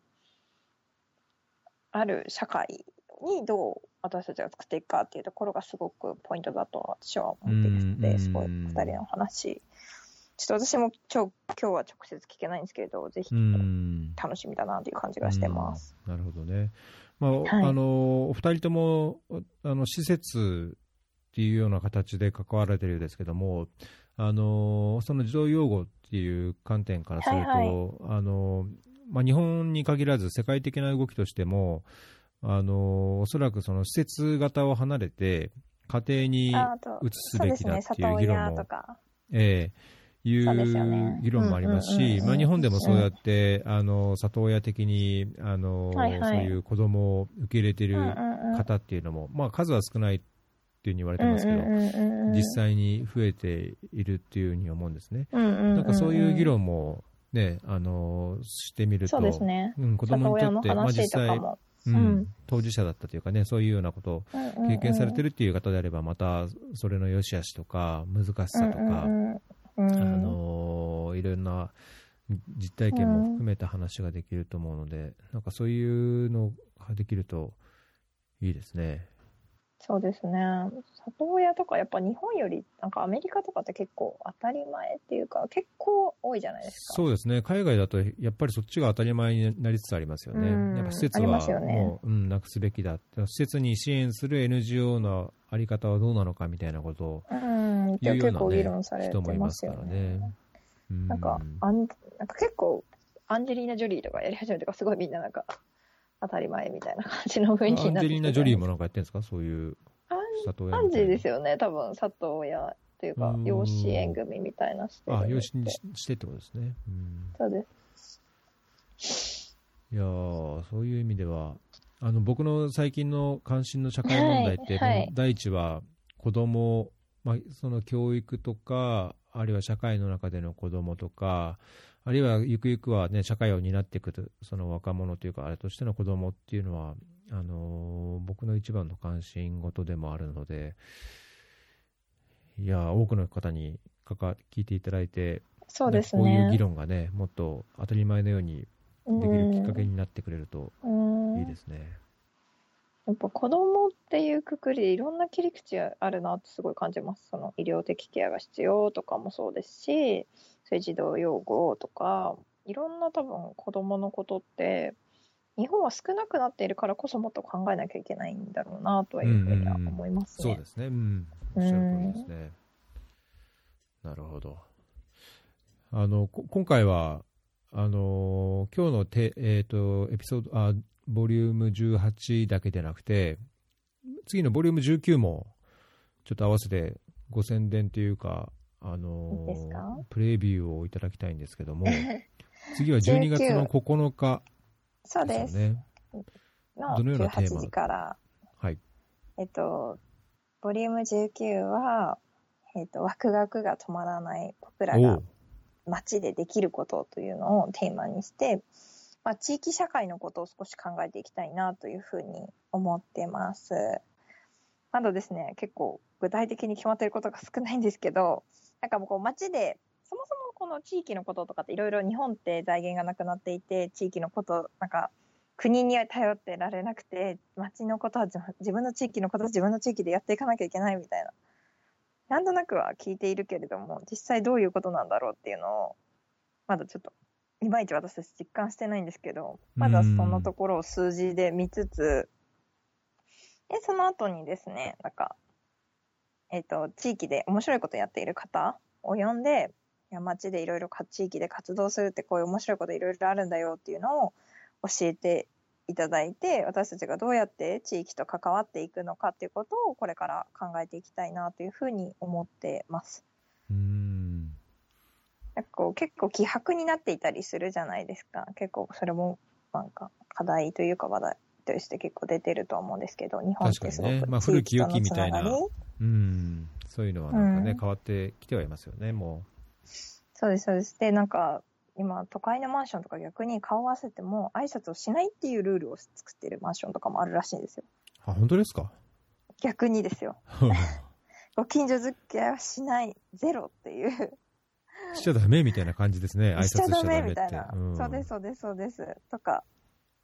ある社会にどう私たちが作っていくかっていうところがすごくポイントだと私は思っているの
うん
で、すごい二人の話。ちょっと私もちょ今日は直接聞けないんですけれど、ぜひ
うん
楽しみだなという感じがしてます。
うんなるほどね。まあ、
はい
あの、お二人とも、あの、施設っていうような形で関わられてるようですけども、あの、その児童養護っていう観点からすると、
はい
あの、まあ、日本に限らず世界的な動きとしても、あの、おそらくその施設型を離れて、家庭に移すべきだって
里
いう議論も
親とか。
ええい
そう
議論もありますし、まあ、日本でもそうやって、あの里親的にあの、
はいはい
そういう子供を受け入れている方っていうのも、まあ、数は少ないっていうふうに言われてますけど、実際に増えているっていうふうに思うんですね。
な
なんかそういう議論も、ね、あのしてみると、
そうね。
うん、子供にとって、まあ、実
話とか
際、
も。
うん。
うん。
当事者だったというかね、そういうようなことを経験されてるっていう方であれば、またそれの良し悪しとか、難しさとか、あのいろんな実体験も含めた話ができると思うので、なんかそういうのができるといいですね。
そうですね。里親とかやっぱ日本よりなんかアメリカとかって結構当たり前っていうか結構多いじゃないですか。
そうですね、海外だとやっぱりそっちが当たり前になりつつありますよね、
うん
やっぱ施設は
ますよね
もう、うん、なくすべきだ、施設に支援する NGO のあり方はどうなのかみたいなことを
うん、
言うような、
結構議
ね
論されてま
ます
よね。
ね。うん
なんか、あんなんか結構、アンジェリーナ・ジョリーとかやり始めてからすごいみんななんか、当たり前みたいな感じの雰囲気になって
アンジェリーナ・ジョリーもなんかやってるんですか、そういう里親
アンジーです
よ。
よね、多分里親というか
う、ん
養子縁組みたいなして
あ、
で
養子にししてってことですね。うん
そうです。
いやーそういう意味では、あの僕の最近の関心の社会問題って、
はいはい
第一は子供、まあその教育とか、あるいは社会の中での子供とか、あるいはゆくゆくは、ね、社会を担っていくとその若者というか、あれとしての子供っていうのは、あのー僕の一番の関心事でもあるので、いやー多くの方にかか聞いていただいて、
そうです
こういう議
ね。
論がね、もっと当たり前のようにできるきっかけになってくれると
うん
いいですね。
やっぱ子供っていうくくりでいろんな切り口あるなってすごい感じます。その医療的ケアが必要とかもそうですし、そういう児童養護とか、いろんな多分子供のことって、日本は少なくなっているからこそもっと考えなきゃいけないんだろうなというふうには思いますね。
そうですね。うん。おっしゃる通りですね。なるほど。あの、こ今回は、あのー今日のて、えっ、と、エピソード、あ、ボリューム18だけでなくて、次のボリューム19も、ちょっと合わせてご宣伝というか、あのープレビューをいただきたいんですけども、(laughs) 次は12月の9日
そう
で
です。の
どのようなテーマ
？18時から、
はい。
えっと、ボリューム19は、えっと、ワクワクが止まらない僕らが街でできることというのをテーマにして、まあ、地域社会のことを少し考えていきたいなというふうに思ってます。まだですね、結構具体的に決まっていることが少ないんですけど、なんかもうこう街で、そもそもこの地域のこととかっていろいろ日本って財源がなくなっていて、地域のこと、なんか国には頼ってられなくて、街のことは自分の地域のことは自分の地域でやっていかなきゃいけないみたいな。なんとなくは聞いているけれども、実際どういうことなんだろうっていうのを、まだちょっと、いまいち私たち実感してないんですけど、まだそのところを数字で見つつ、で、その後にですね、なんか、えっ、と、地域で面白いことやっている方を呼んで、いや街でいろいろか地域で活動するってこういう面白いこといろいろあるんだよっていうのを教えていただいて、私たちがどうやって地域と関わっていくのかっていうことをこれから考えていきたいなというふうに思ってます。
うーん。
こう結構希薄になっていたりするじゃないですか。結構それもなんか課題というか話題として結構出てると思うんですけど、日本ってすごく
まあ古き良きみたいなうん。そういうのはなんかね、
うん
変わってきてはいますよね、も
そうです、そうです。で、なんか今都会のマンションとか逆に顔を合わせても挨拶をしないっていうルールを作ってるマンションとかもあるらしいんですよ。
う。あ、本当ですか？
逆にですよ。(laughs) ご近所付き合いはしない、ゼロっていう。
しちゃダメみたいな感じですね、(laughs) 挨拶しちゃ
しちゃダメ。みたいな、
ん
そうです、そうです、そうです。とか、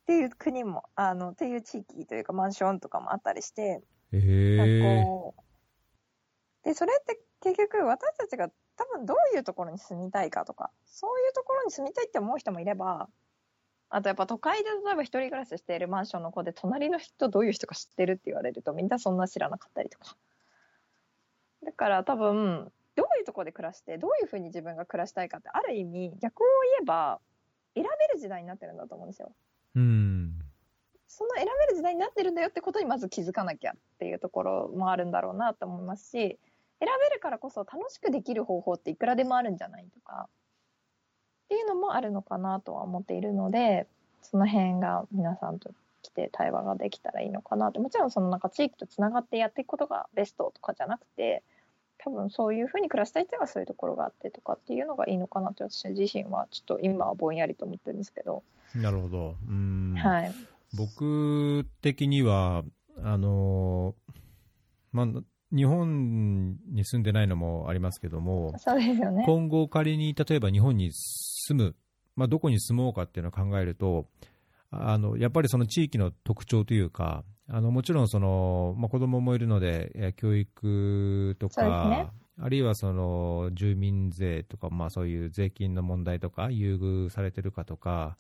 っていう国も、あの、っていう地域というかマンションとかもあったりして、
え
なん
え
かこうで、それって結局私たちが多分どういうところに住みたいかとか、そういうところに住みたいって思う人もいれば、あとやっぱ都会で例えば一人暮らししているマンションの子で隣の人どういう人か知ってるって言われるとみんなそんな知らなかったりとか。だから多分、どういうところで暮らして、どういうふうに自分が暮らしたいかってある意味逆を言えば選べる時代になってるんだと思うんですよ。
うん。
その選べる時代になってるんだよってことにまず気づかなきゃっていうところもあるんだろうなと思いますし、選べるからこそ楽しくできる方法っていくらでもあるんじゃないとか、っていうのもあるのかなとは思っているので、その辺が皆さんと来て対話ができたらいいのかなって、もちろんそのなんか地域とつながってやっていくことがベストとかじゃなくて、多分そういうふうに暮らしたい人はそういうところがあってとかっていうのがいいのかなって私自身はちょっと今はぼんやりと思ってるんですけど、
なるほど。うん。
はい。
僕的には、あのーまあ、日本に住んでないのもありますけども、
そうですよね。
今後仮に例えば日本に住む、まあ、どこに住もうかっていうのを考えると、あの、やっぱりその地域の特徴というか、あのもちろんその、まあ、子供もいるので、えー教育とか、
ね
あるいはその住民税とか、まあ、そういう税金の問題とか、優遇されてるかとか、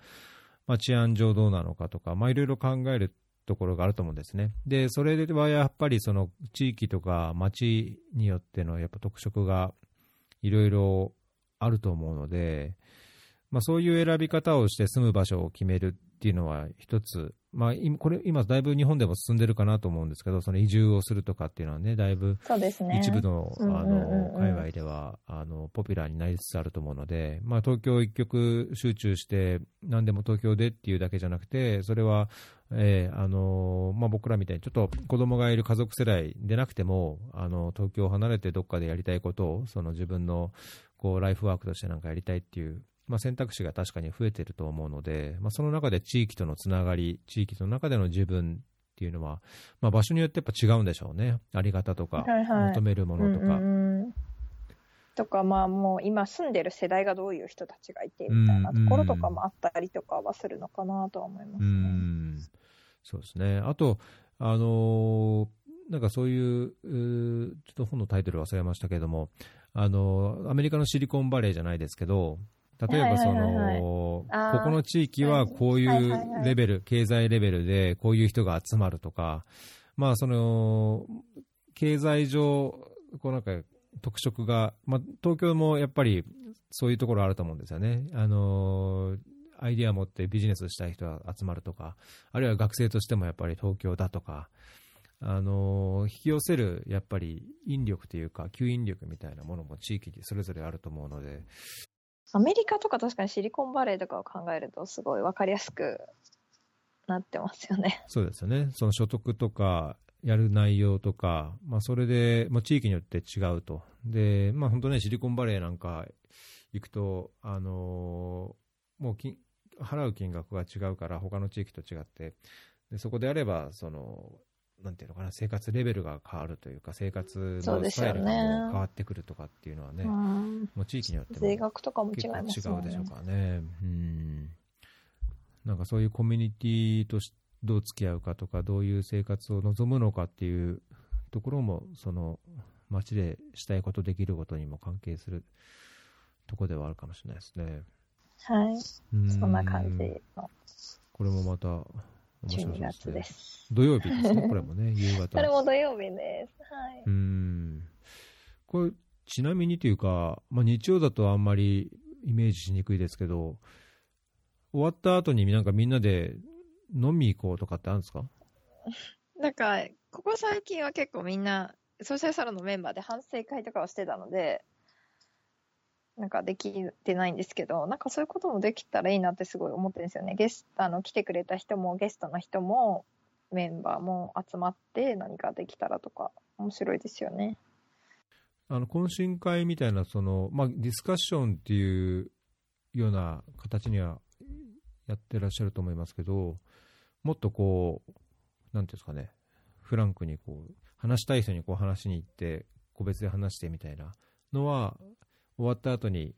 まあ、治安上どうなのかとか、まあ、いろいろ考えるところがあると思うんですね。で、それはやっぱりその地域とか町によってのやっぱ特色がいろいろあると思うので、まあ、そういう選び方をして住む場所を決めるっていうのは一つ、まあ、今これ今だいぶ日本でも進んでるかなと思うんですけど、その移住をするとかっていうのはね、だいぶ。一部のあの界隈ではあのポピュラーになりつつあると思うので、まあ、東京一極集中して、何でも東京でっていうだけじゃなくて、それは、えーあのまあ、僕らみたいにちょっと子供がいる家族世代でなくても、あの東京を離れてどっかでやりたいことを、その自分のこうライフワークとしてなんかやりたいっていう。まあ、選択肢が確かに増えてると思うので、まあ、その中で地域とのつながり、地域の中での自分っていうのは、まあ、場所によってやっぱ違うんでしょうね、あり方とか、
はいはい
求めるものとか。
うんうんうんとかまあもう今住んでる世代がどういう人たちがいてみたいなところとかもあったりとかはするのかなとは思います
う
ね。
んそうですね。あと、あのーなんかそういう、ちょっと本のタイトル忘れましたけれども、あのーアメリカのシリコンバレーじゃないですけど、例えばその、ここの地域はこうい
う
レベル、経済レベルでこういう人が集まるとか、まあその、経済上、こうなんか特色が、まあ東京もやっぱりそういうところあると思うんですよね。あのーアイディアを持ってビジネスしたい人が集まるとか、あるいは学生としてもやっぱり東京だとか、あのー引き寄せるやっぱり引力というか、吸引力みたいなものも地域にそれぞれあると思うので、
アメリカとか確かにシリコンバレーとかを考えるとすごい分かりやすくなってますよね。
そうですよね、その所得とか、やる内容とか、まあ、それで、まあ、地域によって違うと、でまあ、本当ね、シリコンバレーなんか行くと、あのーもう金払う金額が違うから、他の地域と違って、でそこであればその、なんていうのかな、生活レベルが変わるというか、生活のスタイルが変わってくるとかっていうのはね、
うん
もう地域によっても
税額とかも違い
結
ますね
構違うでしょう。からね。うん。なんかそういうコミュニティとしどう付き合うかとか、どういう生活を望むのかっていうところも、その街でしたいこと、できることにも関係するところではあるかもしれないですね。
はい。
うん
そんな感じの
これもまた
12
いですね。
月です。
土曜日ですね、(laughs) これもね、夕方。
それも土曜日です。はい。
うん。これ、ちなみにというか、まあ、日曜だとあんまりイメージしにくいですけど、終わった後になんかみんなで飲み行こうとかってあるんですか？(laughs)
なんか、ここ最近は結構みんな、ソーシャルサロンのメンバーで反省会とかをしてたので、なんかできてないんですけど、なんかそういうこともできたらいいなってすごい思ってるんですよね。ゲスト、あの、来てくれた人もゲストの人も、メンバーも集まって何かできたらとか、面白いですよね。
あの懇親会みたいなその、まあ、ディスカッションっていうような形にはやってらっしゃると思いますけど、もっとこう、なんていうんですかね、フランクにこう話したい人にこう話しに行って、個別で話してみたいなのは、終わった後に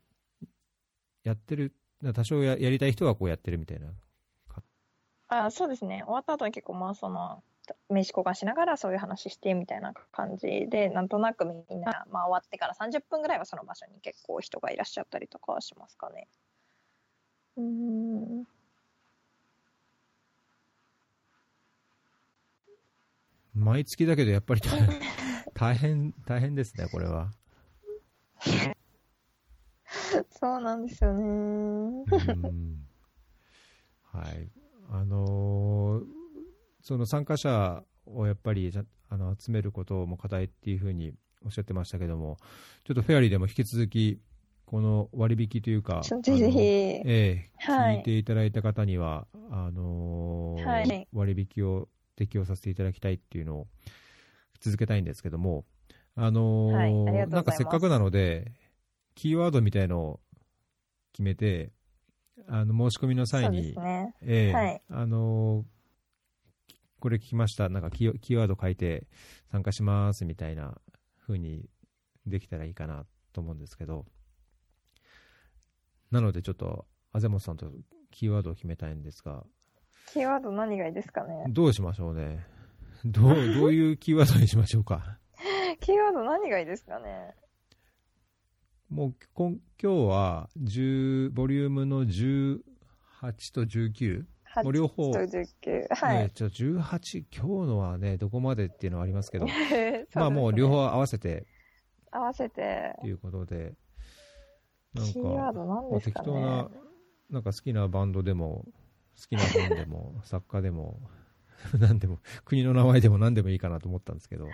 やってる、多少ややりたい人がこうやってるみたいな。
あそうですね。終わった後に結構まあその、名刺交換しながらそういう話してみたいな感じで、なんとなくみんな、まあ終わってから30分ぐらいはその場所に結構人がいらっしゃったりとかはしますかね。うーん。
毎月だけどやっぱり大変、(laughs) 大変ですね、これは。(laughs) (laughs)
そうなんですよね。
うん。はい。あのーその参加者をやっぱりあの集めることも課題っていうふうにおっしゃってましたけども、ちょっとフェアリーでも引き続き、この割引というか、
ぜひぜひ。
ええ
はい。
聞いていただいた方には、あのー
はい。
割引を適用させていただきたいっていうのを続けたいんですけども、あのー
はい
なんかせっかくなので、キーワードみたいのを決めて、あの申し込みの際に。ええ
はい
あのーこれ聞きました、なんかキーキーワード書いて参加しますみたいな風にできたらいいかなと思うんですけど、なのでちょっと、あぜもさんとキーワードを決めたいんですが、
キーワード何がいいですかね？
どうしましょうね。どう、どういうキーワードにしましょうか。(laughs)
キーワード何がいいですかね？
もうこん今日は10ボリュームの18と19、もう両方。
8と19。はい。
ね、ちょ18、今日のはね、どこまでっていうのはありますけど、(laughs)
ね。
まあもう両方合わせて。
合わせて。
ということで、なんか、
ド何
まあ
ですかね。
適当な、なんか好きなバンドでも、好きな本でも、(laughs) 作家でも、(laughs) 何でも、国の名前でも何でもいいかなと思ったんですけど、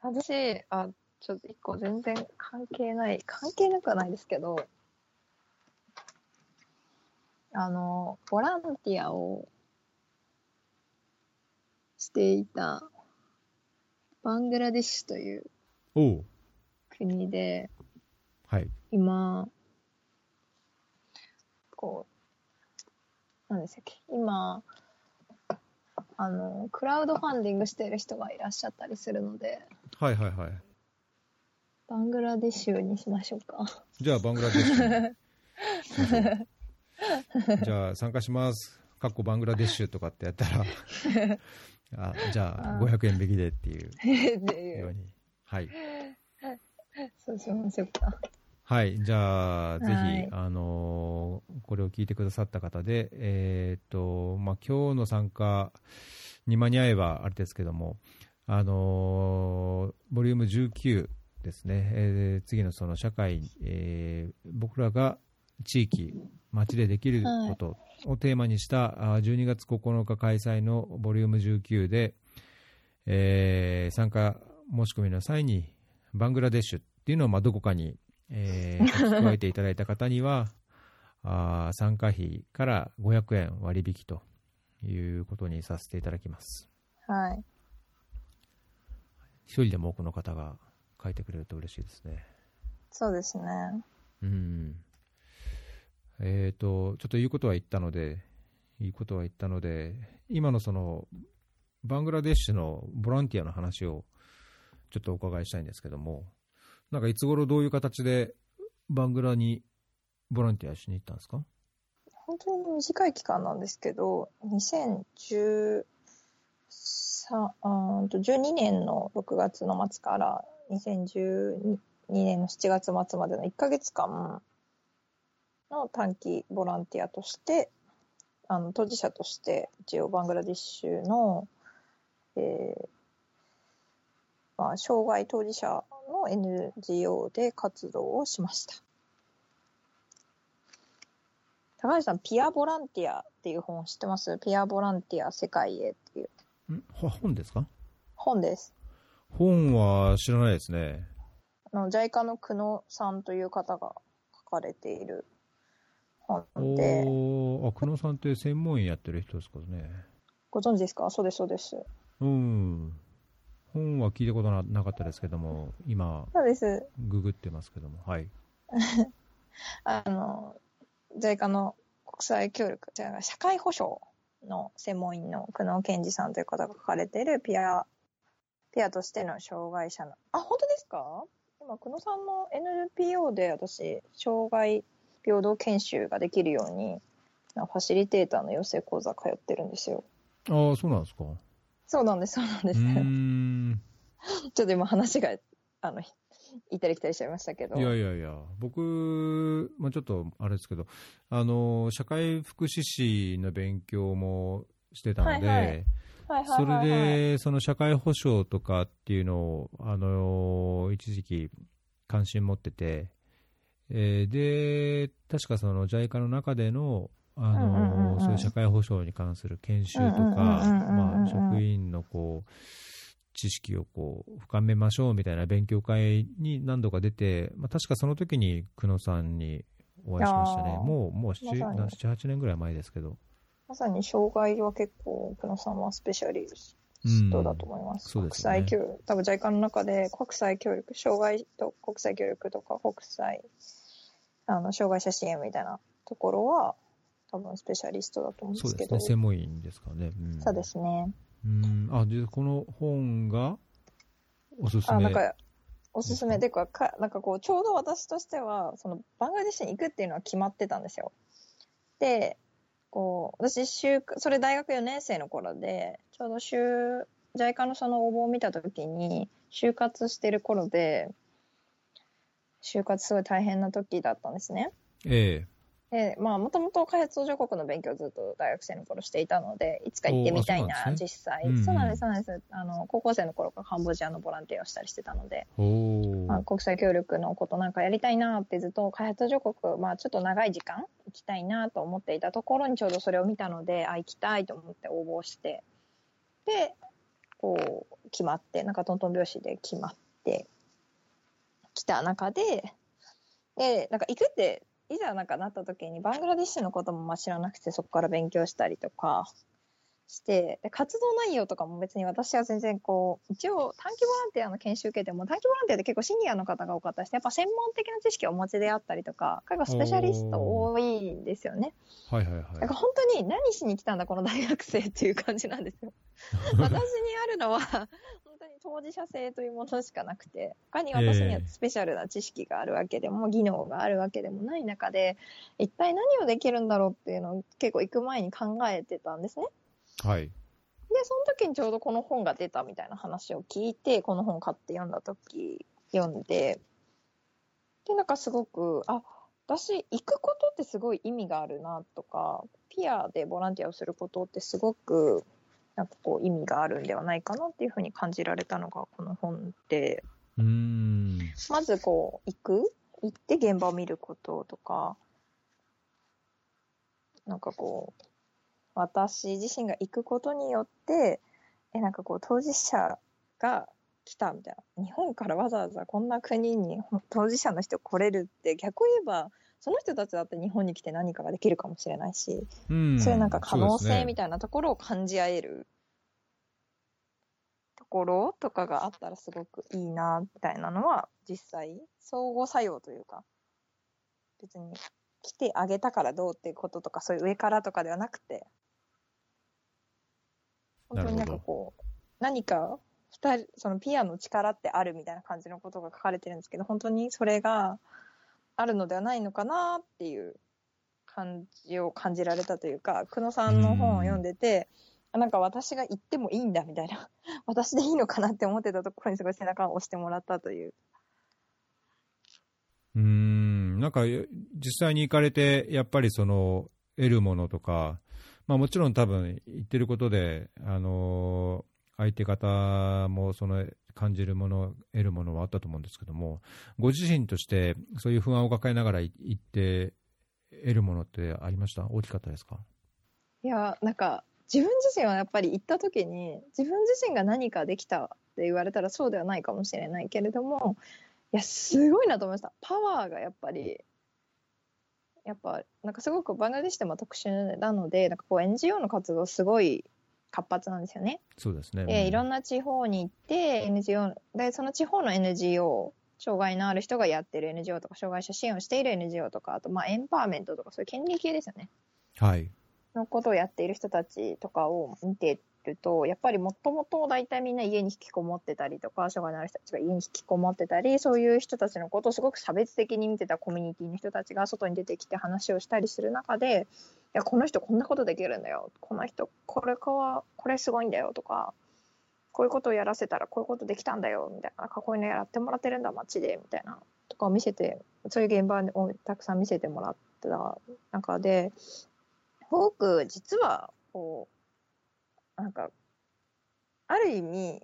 私あちょっと一個全然関係ない関係なくはないですけどあのボランティアをしていたバングラデシュという国で
はい。
今こう何でしたっけ今あのクラウドファンディングしている人がいらっしゃったりするので
はいはいはい。
バングラデシュにしましょうか。
じゃあ、バングラデシュ。(laughs) じゃあ、参加します。かっこバングラデシュとかってやったら、(laughs) あじゃあ、
あ
500円引きでっていう。ように。はい。
そうしましょうか。
はい。じゃあ、ぜひ、
はい
あのーこれを聞いてくださった方で、えーっと、まあ、今日の参加に間に合えばあれですけども、あのーボリューム19ですね、えー次のその社会、えー僕らが地域、町でできることをテーマにした、あー12月9日開催のボリューム19で、えー参加申し込みの際に、バングラデシュっていうのをまあどこかに、えー加えていただいた方には、(laughs) あー参加費から500円割引ということにさせていただきます。
はい。
一人でも多くの方が書いてくれると嬉しいですね。
そうですね。
うん。えっ、と、ちょっと言うことは言ったので、いいことは言ったので、今のその、バングラデシュのボランティアの話をちょっとお伺いしたいんですけども、なんかいつ頃どういう形でバングラにボランティアしに行ったんですか？
本当に短い期間なんですけど、2013あーんと12年の6月の末から2012年の7月末までの1ヶ月間の短期ボランティアとして、あの当事者として一応バングラディッシュの、えーまあ、障害当事者の NGO で活動をしました。高橋さん、ピアボランティアっていう本知ってます？ピアボランティア世界へっていう
ん？ほ本ですか？
本です。
本は知らないですね。
あの JICA の久野さんという方が書かれている本で、
おーあ、久野さんって専門医やってる人ですかね。
ご存知ですか？そうです、そうです。
うん。本は聞いたことななかったですけども、今、
そうです。
ググってますけども、はい。(laughs)
あの、JICA の国際協力、じゃあ社会保障の専門員の久野健二さんという方が書かれているピア、ピアとしての障害者の、あ、本当ですか？今、久野さんの NPO で私、障害平等研修ができるように、ファシリテーターの養成講座通ってるんですよ。
ああ、そうなんですか。
そうなんです、そうなんです。
うーん。(laughs)
ちょっと今話が、あの、行ったり来たりしちゃいましたけど。
いやいやいや、僕、まあ、ちょっとあれですけど、あの、社会福祉士の勉強もしてたので、
はいはい
そ
はい
れで、その社会保障とかっていうのを、あの、一時期関心持ってて、えーで、確かその JICA の中での、あの、そういう社会保障に関する研修とか、まあ、職員のこう、知識をこう深めましょうみたいな勉強会に何度か出て、まあ、確かその時に久野さんにお会いしましたね。もう、もう7、
まさに。
7 8年ぐらい前ですけど。
まさに障害は結構、久野さんはスペシャリストだと思います。
そうですよね
国際協力、多分 JICA の中で国際協力、障害と国際協力とか国際、あの、障害者支援みたいなところは、多分スペシャリストだと思うんですけど。
そうですね。専門員ですかね。うん、
そうですね。
うん。あ、で、この本がおすす
あ、
め。
なんか、おすすめでか、か、なんかこう、ちょうど私としては、その、バングラデシュに行くっていうのは決まってたんですよ。で、こう、私、週それ大学4年生の頃で、ちょうど週、ジャイカのその応募を見た時に、就活してる頃で、就活すごい大変な時だったんですね。
え
で、まあ、もともと開発途上国の勉強をずっと大学生の頃していたので、いつか行ってみたいな、
ね。
実際、
うんうん。
そうなんです、そうなんです。あの、高校生の頃からカンボジアのボランティアをしたりしてたので、まあ、
ー
国際協力のことなんかやりたいなってずっと開発途上国、まあ、ちょっと長い時間行きたいなと思っていたところにちょうどそれを見たので、あ、行きたいと思って応募して、で、こう、決まって、なんかトントン拍子で決まってきた中で、で、なんか行くって、いざなんかなった時にバングラディッシュのこともまあ知らなくてそこから勉強したりとかして、で活動内容とかも別に私は全然こう、一応短期ボランティアの研修受けても短期ボランティアって結構シニアの方が多かったりして、やっぱ専門的な知識をお持ちであったりとか、結構スペシャリスト多いんですよね。
はいはいはい
だから本当に何しに来たんだこの大学生っていう感じなんですよ。(laughs) 私にあるのは、本当事者性というものしかなくて、他に私にはスペシャルな知識があるわけでも、技能があるわけでもない中で、一体何をできるんだろうっていうのを結構行く前に考えてたんですね。
はい。
で、その時にちょうどこの本が出たみたいな話を聞いて、この本買って読んだ時、読んで、で、なんかすごく、あ、私、行くことってすごい意味があるなとか、ピアでボランティアをすることってすごく、なんかこう意味があるんではないかなっていうふうに感じられたのがこの本で、
うーん。
まずこう、行く？行って現場を見ることとか、なんかこう、私自身が行くことによって、え、なんかこう、当事者が来たみたいな。日本からわざわざこんな国に当事者の人来れるって、逆を言えば、その人たちだって日本に来て何かができるかもしれないし、
うん。
そういうなんか可能性み
た
たいなところを感じ合えるところとかがあったらすごくいいな、みたいなのは実際、相互作用というか、別に来てあげたからどうっていうこととか、そういう上からとかではなくて、本当になんかこう、何か二人、そのピアの力ってあるみたいな感じのことが書かれてるんですけど、本当にそれがあるのではないのかなっていう感じを感じられたというか、久野さんの本を読んでて、あなんか私が行ってもいいんだみたいな、(laughs) 私でいいのかなって思ってたところにすごい背中を押してもらったという。
うーん。なんか、実際に行かれて、やっぱりその、得るものとか、まあもちろん多分、言ってることで、あの相手方もその感じるもの、得るものはあったと思うんですけども、ご自身として、そういう不安を抱えながら行って、得るものってありました？大きかったですか？
いや、なんか、自分自身はやっぱり行った時に、自分自身が何かできたって言われたらそうではないかもしれないけれども、いや、すごいなと思いました。パワーがやっぱり、やっぱ、なんかすごくバングラデシュでも特殊なので、なんかこう NGO の活動すごい活発なんですよね。
そうですね。
で、いろん
な。
な地方に行って NGO、で、その地方の NGO、障害のある人がやってる NGO とか、障害者支援をしている NGO とか、あと、まあ、エンパワーメントとか、そういう権利系ですよね。
はい。
のことをやっている人たちとかを見てると、やっぱりもともと大体みんな家に引きこもってたりとか、障害のある人たちが家に引きこもってたり、そういう人たちのことをすごく差別的に見てたコミュニティの人たちが外に出てきて話をしたりする中で、いや、この人こんなことできるんだよ。この人、これかは、これすごいんだよとか、こういうことをやらせたらこういうことできたんだよ、みたいな、こういうのやってもらってるんだ、街で、みたいな、とかを見せて、そういう現場をたくさん見せてもらった中で、すごく実は、こう、なんか、ある意味、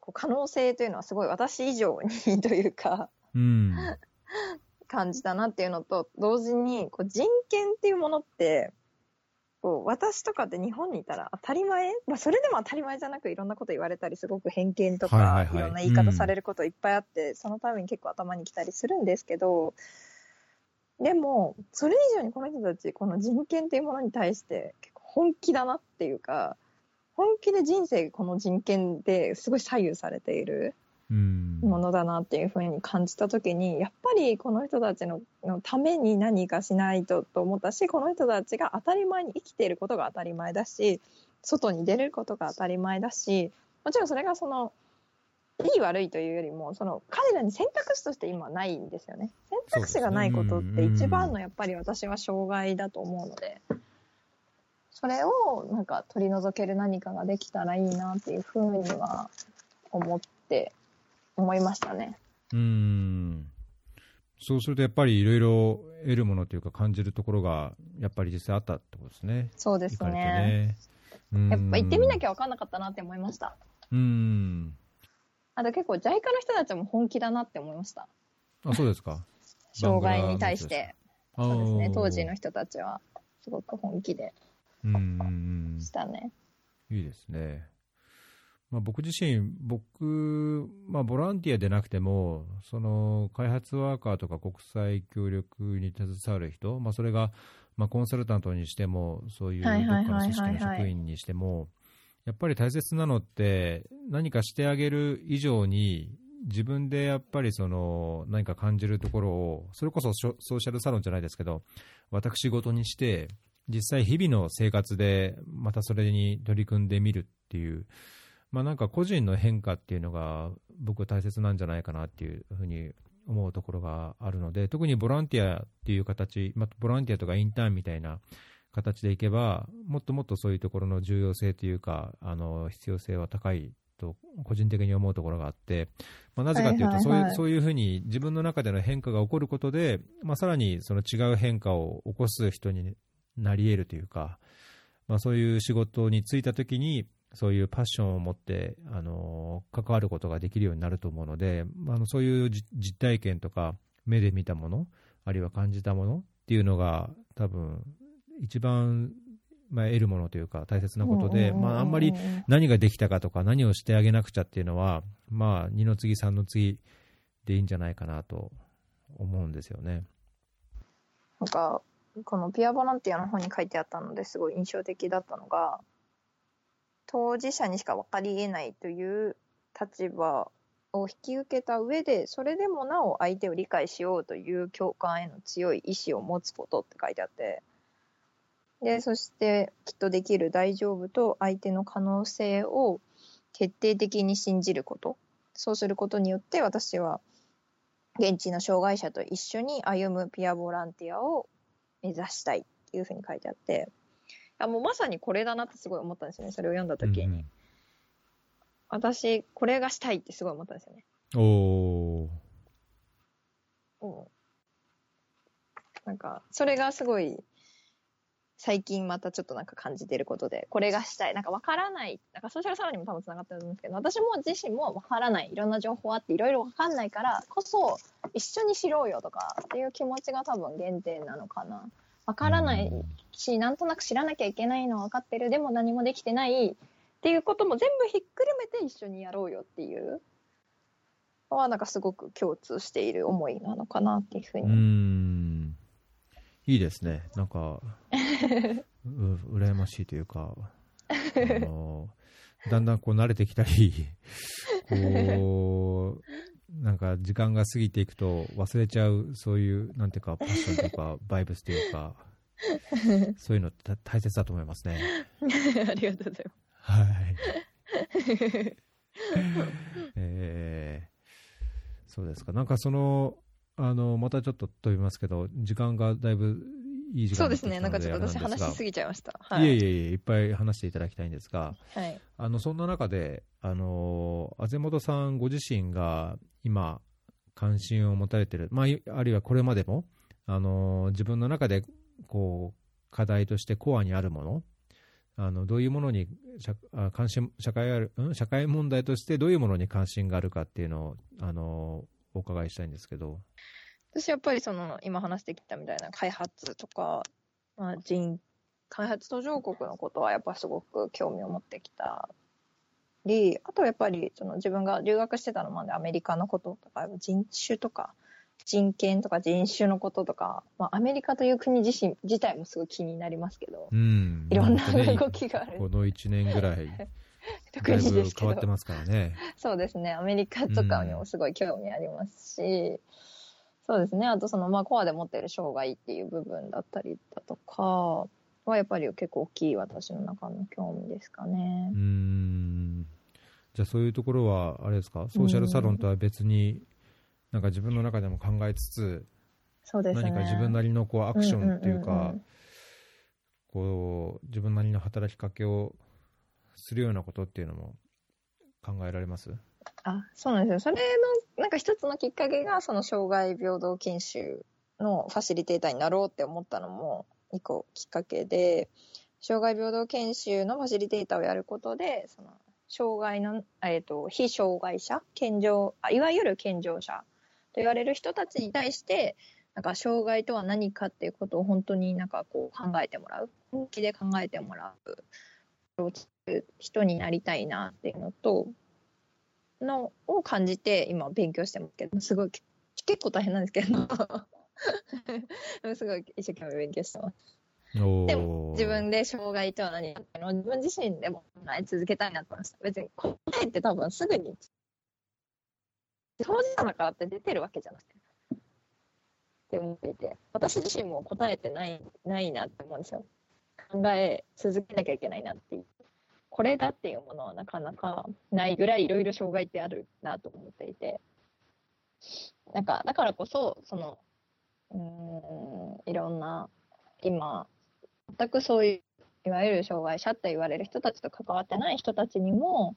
こう可能性というのはすごい私以上にというか、
うん。
感じたなっていうのと、同時に、こう人権っていうものって、こう私とかって日本にいたら当たり前？まあそれでも当たり前じゃなくいろんなこと言われたり、すごく偏見とか、
はいはいはい。
いろんな言い方されることいっぱいあって、そのために結構頭にきたりするんですけど、でも、それ以上にこの人たち、この人権っていうものに対して結構本気だなっていうか、本気で人生この人権ですごい左右されている。
うん。
ものだなっていうふうに感じた時にやっぱりこの人たちののために何かしないとと思ったしこの人たちが当たり前に生きていることが当たり前だし外に出れることが当たり前だしもちろんそれがそのいい悪いというよりも、その彼らに選択肢として今ないんですよね。選択肢がないことって一番のやっぱり私は障害だと思うので、それをなんか取り除ける何かができたらいいなっていうふうには思って思いましたね。
うん。そうするとやっぱりいろいろ得るものというか感じるところがやっぱり実際あったってことですね。
そうですね。
ね。うん
やっぱ行ってみなきゃ分かんなかったなって思いました。
うん。
あと結構 JICA の人たちも本気だなって思いました。
あ、そうですか。(laughs)
障害に対して。そうですね。当時の人たちはすごく本気でしたね。
うん。いいですね。まあ、僕自身、僕、まあ、ボランティアでなくても、その開発ワーカーとか国際協力に携わる人、まあ、それが、まあ、コンサルタントにしても、そういうどっかの組織の職員にしても、やっぱり大切なのって、何かしてあげる以上に、自分でやっぱりその何か感じるところを、それこそソソーシャルサロンじゃないですけど、私事にして、実際日々の生活でまたそれに取り組んでみるっていう、まあなんか個人の変化っていうのが僕は大切なんじゃないかなっていうふうに思うところがあるので、特にボランティアっていう形、まあ、ボランティアとかインターンみたいな形でいけば、もっともっとそういうところの重要性というか、あの必要性は高いと個人的に思うところがあって、まあ、なぜかというと、そういう、そういうふうに自分の中での変化が起こることで、まあ、さらにその違う変化を起こす人になり得るというか、まあ、そういう仕事に就いたときに、そういうパッションを持って、あの関わることができるようになると思うので、あのそういう実体験とか、目で見たもの、あるいは感じたものっていうのが、多分一番、まあ、得るものというか、大切なことで、まあ、あんまり何ができたかとか、何をしてあげなくちゃっていうのは、まあ、二の次、三の次でいいんじゃないかなと思うんですよね。
なんか、このピアボランティアの方に書いてあったのですごい印象的だったのが、当事者にしか分かり得ないという立場を引き受けた上で、それでもなお相手を理解しようという共感への強い意志を持つことって書いてあって、で、そしてきっとできる大丈夫と相手の可能性を徹底的に信じること。そうすることによって私は現地の障害者と一緒に歩むピアボランティアを目指したいっていうふうに書いてあって、いやもうまさにこれだなってすごい思ったんですよね、それを読んだ時に。
うん
私、これがしたいってすごい思ったんですよね。
うん、おー
うん。なんか、それがすごい、最近またちょっとなんか感じてることで、これがしたい。なんかわからない。なんかソーシャルサロンにも多分つながってると思うんですけど、私も自身もわからない。いろんな情報あって、いろいろわかんないからこそ、一緒に知ろうよとかっていう気持ちが多分原点なのかな。わからないし、なんとなく知らなきゃいけないのは分かってる。でも何もできてないっていうことも全部ひっくるめて一緒にやろうよっていうのはなんかすごく共通している思いなのかなっていうふう
う
に。
ん、いいですね。なんか、(laughs) (laughs) う羨ましいというか、あのだんだんこう慣れてきたり、こう、(laughs) なんか時間が過ぎていくと忘れちゃう、そういう、なんていうか、パッションというか、(laughs) バイブスというか、そういうのって大切だと思いますね。
ありがとうござい
はい。えーそうですか。なんかその、あの、またちょっと飛びますけど、時間がだいぶいい時
そうですね。なんかちょっと私話しす
ぎ
ぎちゃいました。はい
えいえいえ、いっぱい話していただきたいんですが、
はい。
あの、そんな中で、あの、あぜもとさんご自身が今、関心を持たれている、まあ、いあるいはこれまでも、あの、自分の中で、こう、課題としてコアにあるもの、あの、どういうものに社あ関心、社会ある、うん？社会問題としてどういうものに関心があるかっていうのを、あの、お伺いしたいんですけど。
私やっぱりその今話してきたみたいな開発とか、まあ、人開発途上国のことはやっぱすごく興味を持ってきたりあとやっぱりその自分が留学してたのまでアメリカのこととか人種とか人権とか人種のこととか、まあ、アメリカという国自身自体もすごい気になりますけど、
うん。
いろんな動きがある
この1年ぐらい、(laughs)
特にですけど
変わってますからね。
そうですねアメリカとかにもすごい興味ありますし、そうですねあとそのまあコアで持ってる障害っていう部分だったりだとかはやっぱり結構大きい私の中の興味ですかね
うー。んじゃあそういうところは、あれですか、ソーシャルサロンとは別に、なんか自分の中でも考えつつ、
そうですね。
何か自分なりのこうアクションっていうか
うんうんうんうん、
こう自分なりの働きかけをするようなことっていうのも考えられます？
あ、そうなんですよ。それの、なんか一つのきっかけが、その障害平等研修のファシリテーターになろうって思ったのも、一個きっかけで、障害平等研修のファシリテーターをやることで、その、障害の、えっ、と、非障害者、健常、いわゆる健常者と言われる人たちに対して、なんか障害とは何かっていうことを本当になんかこう考えてもらう、本気で考えてもらう。人になりたいなっていうのと、のを感じて今勉強してますけど、すごい結構大変なんですけど、すごい一生懸命勉強してます。でも自分で障害とは何かの自分自身でも考え続けたいなと思いました。別に答えって多分すぐに当事者だからって出てるわけじゃなくて。って思っていて、私自身も答えてないないなって思うんですよ。考え続けなきゃいけないなっていう。これだっていうものはなかなかないぐらいいろいろ障害ってあるなと思っていて。なんか、だからこそ、その、うん、いろんな、今、全くそういう、いわゆる障害者って言われる人たちと関わってない人たちにも、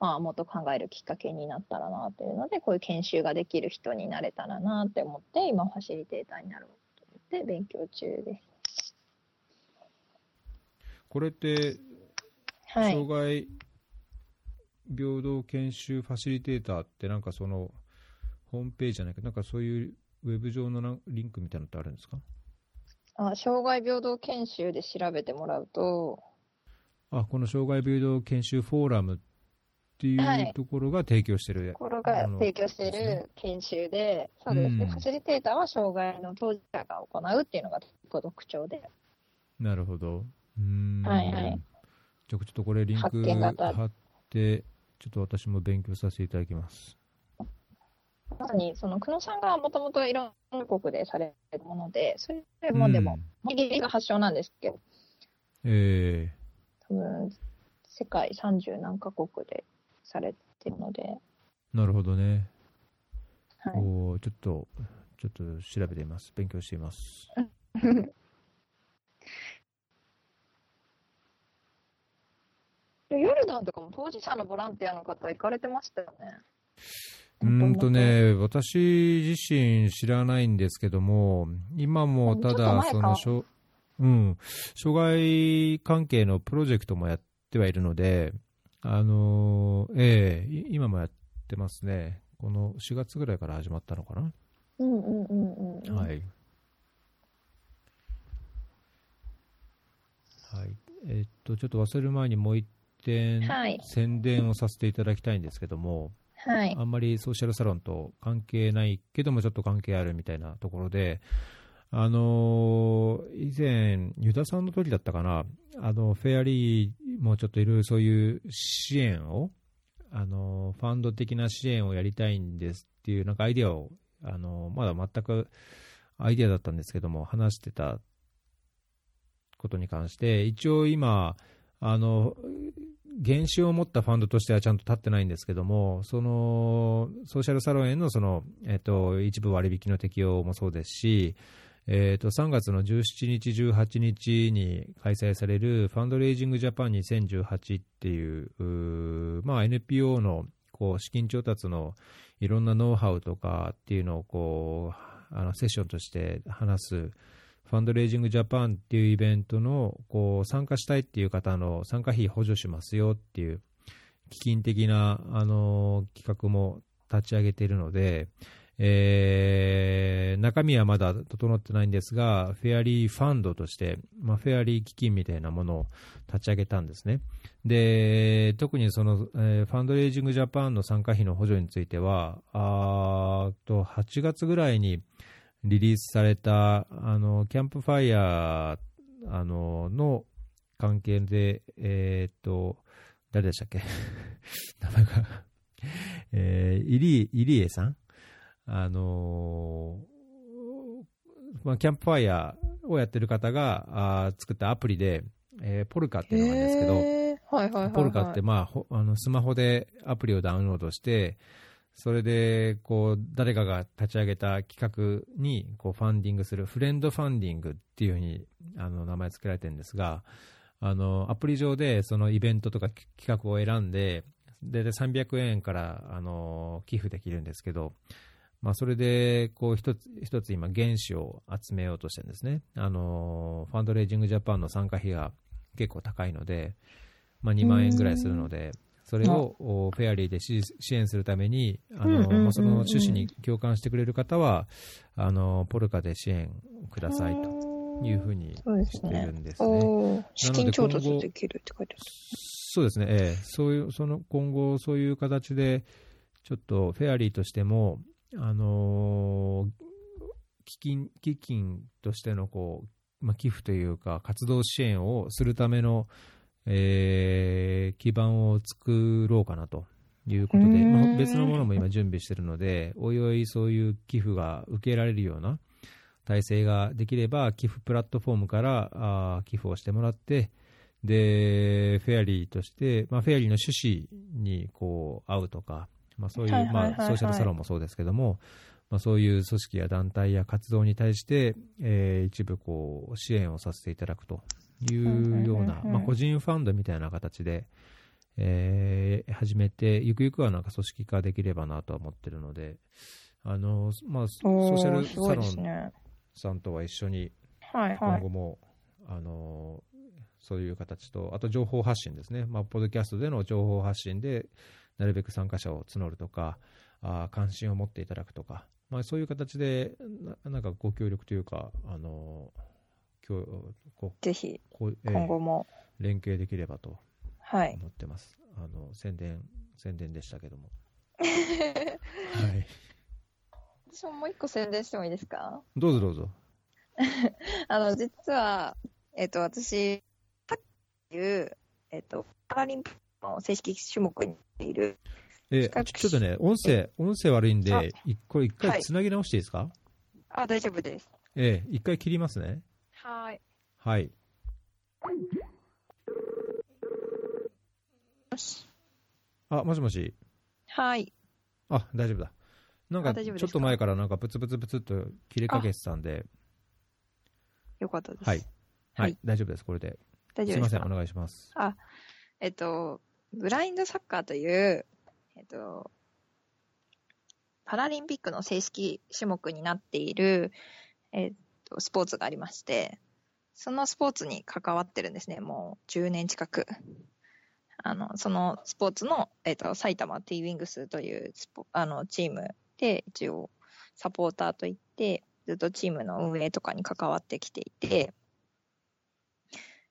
まあ、もっと考えるきっかけになったらなっていうので、こういう研修ができる人になれたらなって思って、今、ファシリテーターになろうと思って勉強中です。
これって、
はい
障。害平等研修ファシリテーターって、なんかその、ホームページじゃないけど、なんかそういうウェブ上のなリンクみたいなのってあるんですか？
あ障害平等研修で調べてもらうと、
あ、この障害平等研修フォーラムってい
はいう
ところが提供してる。
ところが提供している研修で、そうですね、
うん
ファシリテーターは障害の当事者が行うっていうのが特徴で、
なるほど。うーん。
はいはい
じゃあちょっとこれリンク貼って、ちょっと私も勉強させていただきます。
まさにその久野さんがもともといろんな国でされるもので、それもでも、イギリスが発祥なんですけど、
うん、え
多分世界30何カ国でされてるので、
ー、なるほどね。
はい、
おーちょっと、ちょっと調べています。勉強しています。(laughs)
ルダンとかも当事者のボランティアの方行かれてましたよね。
うーんとね、私自身知らないんですけども、今もただ、その、うん、障害関係のプロジェクトもやってはいるので、あのーええい今もやってますね。この4月ぐらいから始まったのかな。
うんうんうんうん。。
はいい。はい。えっと、ちょっと忘れる前にもう一点、
はい
宣伝をさせていただきたいんですけども、
はい。
あんまりソーシャルサロンと関係ないけどもちょっと関係あるみたいなところで、あのー以前、ユダさんの時だったかな、あのフェアリーもちょっといろいろそういう支援を、あのファンド的な支援をやりたいんですっていうなんかアイデアを、あのまだ全くアイデアだったんですけども、話してたことに関して、一応今、あの原資を持ったファンドとしてはちゃんと立ってないんですけども、そのソーシャルサロンへのその、えっと一部割引の適用もそうですし、えっと3月の17日、18日に開催されるファンドレイジングジャパン2018っていう、まあ、NPO のこう資金調達のいろんなノウハウとかっていうのをこうあのセッションとして話すファンドレイジングジャパンっていうイベントのこう参加したいっていう方の参加費補助しますよっていう基金的なあの企画も立ち上げているので、え中身はまだ整ってないんですが、フェアリーファンドとして、まあ、フェアリー基金みたいなものを立ち上げたんですね。で、特にその、ファンドレイジングジャパンの参加費の補助については、あと8月ぐらいにリリースされた、あの、キャンプファイヤー、あの、の関係で、えーっと、誰でしたっけ？(laughs) 名前が、えー、イリイリエさん？あのーまあ、キャンプファイヤーをやってる方があー作ったアプリで、えーポルカっていうのがあるんですけど、
へー。はいはいはい、はい。
ポルカって、まあ、ほあのスマホでアプリをダウンロードして、それでこう誰かが立ち上げた企画にこうファンディングする、フレンドファンディングっていうふうにあの名前付けられてるんですが、あのアプリ上でそのイベントとか企画を選んで、でで300円からあの寄付できるんですけど、まあ、それでこう一つ一つ今、原資を集めようとしてるんですね。あのファンドレイジングジャパンの参加費が結構高いので、まあ、2万円ぐらいするので、それをおフェアリーで支支援するために、あのまあその趣旨に共感してくれる方は、あのポルカで支援くださいというふうにして
ね
るんですね。
資金調達できるって書いてある。
そうですね、ええ、そういうその今後、そういう形で、ちょっとフェアリーとしても、あのー基金基金としてのこう、まあ、寄付というか、活動支援をするための、えー基盤を作ろうかなということで、まあ、別のものも今、準備しているので、おいおいそういう寄付が受けられるような体制ができれば、寄付プラットフォームからあー寄付をしてもらって、で、フェアリーとして、まあ、フェアリーの趣旨にこう合うとか、まあ、そういう、まあ、ソーシャルサロンもそうですけども、まあ、そういう組織や団体や活動に対して、えー一部こう支援をさせていただくというような、まあ、個人ファンドみたいな形で、えー始めて、ゆくゆくはなんか組織化できればなとは思ってるので、あのまあ、ソ
お
ーシャルサロン。さんとは一緒に
はいはい
今後。も、あのそういう形と、あと情報発信ですね、まあ、ポッドキャストでの情報発信で、なるべく参加者を募るとか、あー関心を持っていただくとか、まあ、そういう形でな、なんかご協力というか、あの今日こ
ぜひ、
うこうえー
今後も。
連携できればと
はい。
思ってます。あの宣伝宣伝でしたけども。(laughs) はい、
私ももう一個宣伝してもいいですか？
どうぞどうぞ。(laughs)
あの、実は、えっ、と、私、さっきいう、えっ、と、パラリンピックの正式種目にいる、
え
比較
ちょっとね、音声、音声悪いん
あ
で、いこれ一回
はい
つなぎ直していいですか、
あ、大丈夫です。
ええ、一回切りますね。
はい。
はい。
よし。
あ、もしもし。
はい。
あ、大丈夫だ。なんか、ちょっと前からなんかブツブツブツっと切れかけてたんで、
よかったです。
はい。は
はい
い、大丈夫です。これで。
大丈夫ですか？
すいません、お願いします。
えっと、ブラインドサッカーという、えっと、パラリンピックの正式種目になっている、えっと、スポーツがありまして、そのスポーツに関わってるんですね。もう10年近く。あの、そのスポーツの、えっと、埼玉 T ウィングスというスポあのチームで一応サポーターといって、ずっとチームの運営とかに関わってきていて、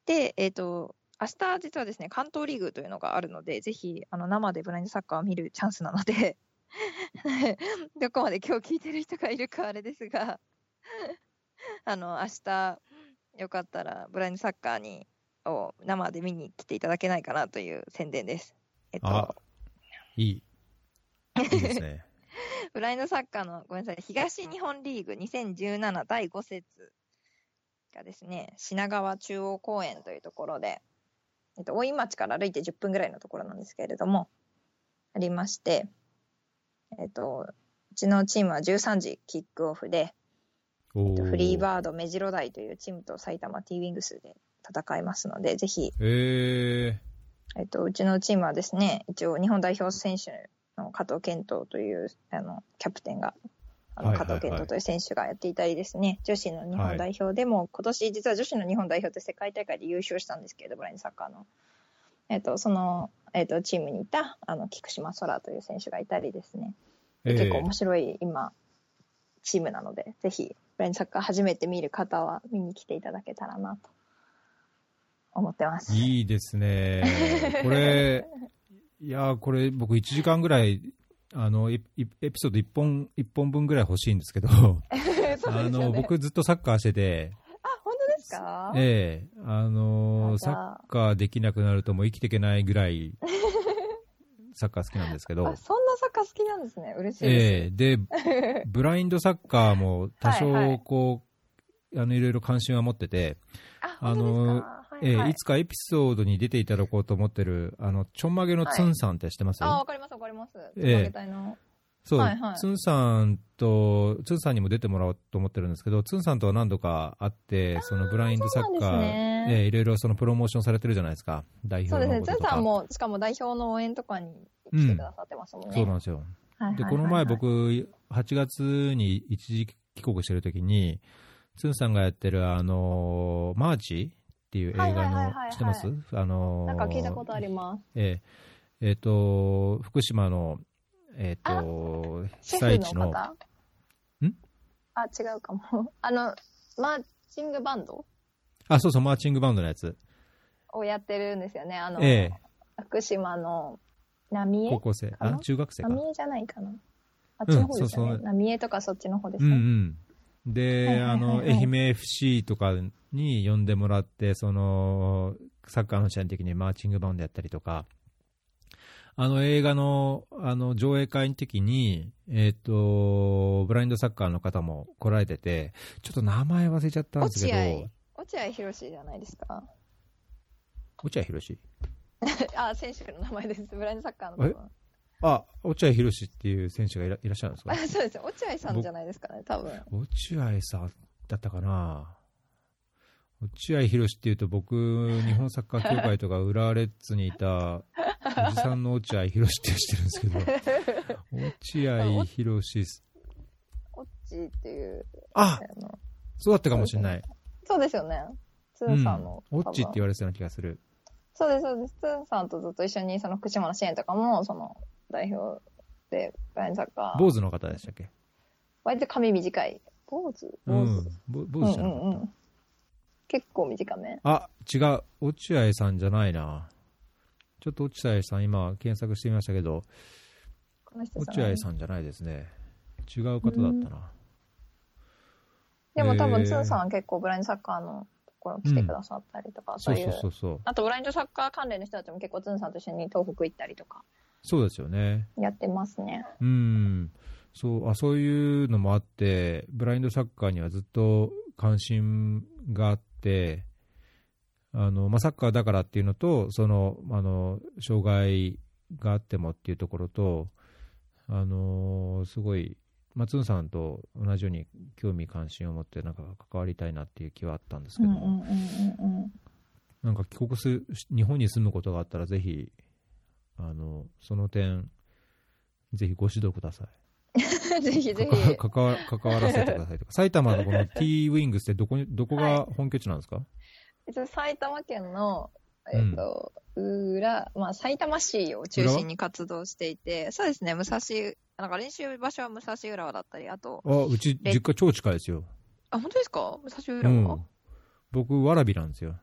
で、えっ、と、明日実はですね、関東リーグというのがあるので、ぜひ、あの、生でブラインドサッカーを見るチャンスなので、(laughs) どこまで今日聞いてる人がいるかあれですが、(laughs) あの、明日、よかったら、ブラインドサッカーに、を生で見に来ていただけないかなという宣伝です。えっ
あ
と、
いい。(laughs) いいですね。
ブラインドサッカーの、ごめんなさい、東日本リーグ2017第5節がですね、品川中央公園というところで、えっと、大井町から歩いて10分ぐらいのところなんですけれども、ありまして、えっと、うちのチームは13時キックオフで、
おー。
フリーバード目白台というチームと埼玉 T ウィングスで戦いますので、ぜひ、
え
えっと、うちのチームはですね、一応日本代表選手の加藤健人というあのキャプテンが、あの
はいはいはい。
加藤健人という選手がやっていたりですね、女子の日本代表でも、今年実は女子の日本代表って世界大会で優勝したんですけれど、ブラインドサッカーの。えっと、その、えっと、チームにいた、あの、菊島空という選手がいたりですね、
ー、
で結構
えー
面白い今、チームなので、ぜひ、ブラインドサッカー初めて見る方は見に来ていただけたらなと思ってます。
いいですね。これ、(laughs) いやー、これ僕1時間ぐらい、あの、エピソード1本、一本分ぐらい欲しいんですけど、(laughs)
そう
あの、僕ずっとサッカーしてて、
あ、本当ですか？
ええあのサ
あ
ッカーできなくなるともう生きていけないぐらい、サッカー好きなんですけど。
あ、、そんなサッカー好きなんですね。嬉しい
ええ。
で
で、(laughs) ブラインドサッカーも多
はいは
少
い。
こう、あの、いろいろ関心は持ってて、
す。あ、
あのえー
はい
い。つかエピソードに出ていただこうと思ってる、あの、ちょんまげのツンさんって知ってます、
あ、わかりますわかります。つ
え。え
なげたいの。
そう、
はいはい。
ツンさんと、ツンさんにも出てもらおうと思ってるんですけど、ツンさんとは何度か会って、そのブラインドサッカー、
ね
えーいろいろそのプロモーションされてるじゃないですか、代
そうですね。つんさんも、しかも代表の応援とかに来てくださってますもんね。
そうなんですよ。で、
はいはいはいはい
この前、僕、8月に一時帰国してる時に、ツンさんがやってる、あのーマーチっていう映画
はいはいはい
の
はいは、い
知ってます？あのー
なんか聞いたことあります。
えええーと、福島の、えっ、と、被災地の、ん？
あ、違うかも。(laughs) あの、マーチングバンド？
あ、そうそう、マーチングバンドのやつ。
をやってるんですよね。あの、
ええ
福島の浪江
高校生。あ、中学生か。
浪江じゃないかな。あっちの方ですよね。
うんそう
浪江とかそっちの方です
うんう
ね。
ん。で、あの、
はい
愛媛 FC とかに呼んでもらって、その、サッカーの試合の時にマーチングバンドやったりとか、あの映画の、あの、上映会の時に、えっ、と、ブラインドサッカーの方も来られてて、ちょっと名前忘れちゃったんですけど、
落合博じゃないですか？
落合博士？(laughs)
あ、選手の名前です。(laughs) ブラインドサッカーの多分。
あ、落合博士っていう選手がいらいらっしゃるんですか？
あ (laughs) そうです。落合さんじゃないですかね、多分。
落合さんだったかな？落合博っていうと僕、日本サッカー協会とか浦和レッズにいたおじさんの落合博って知ってるんですけど、落合博
オッチーっていう、
あ
あの
そうだったかもしれない。
そうですよね。ツ
うん
ンさんの。
オッチって言
う。
われてたような気がする。
そうです、そうです。ツンさんとずっと一緒にその福島の支援とかも、その代表で、ブラインドサッカー。
坊主の方でしたっけ？
割と髪短い。坊主？
う
坊主。
ん。ぼ坊
うん
主じゃなかった。
うんうん。結構短め。
あ、違う。落合さんじゃないな。ちょっと落合さん今検索してみましたけど、落合さんじゃないですね。違う方だったな。
でも多分、ツンさんは結構ブラインドサッカーのところ来てくださったりとか、
そ
うういうう。
そうそう。
あと、ブラインドサッカー関連の人たちも結構ツンさんと一緒に東北行ったりとか
そうですよね。
やってますね。
うん。そう、あ、そういうのもあって、ブラインドサッカーにはずっと関心があって、あの、まあ、サッカーだからっていうのと、その、あの、障害があってもっていうところと、あの、すごい、松野さんと同じように興味関心を持ってなんか関わりたいなっていう気はあったんですけども。なんか帰国する、日本に住むことがあったらぜひ、あの、その点、ぜひご指導ください。(laughs)
ぜひぜ
か
ひ。
か関わ関わらせてくださいとか、(laughs) 埼玉のこの T ウィングスってどこに、どこが本拠地なんですか、
一応埼玉県の、えっ、と、裏、まあ、埼玉市を中心に活動していて、そうですね、武蔵、なんか練習場所は武蔵浦和だったり、あと、
あ、うち、実家超近いですよ。
あ、本当ですか？武蔵
う
浦和、
ん。僕、わらびなんですよ。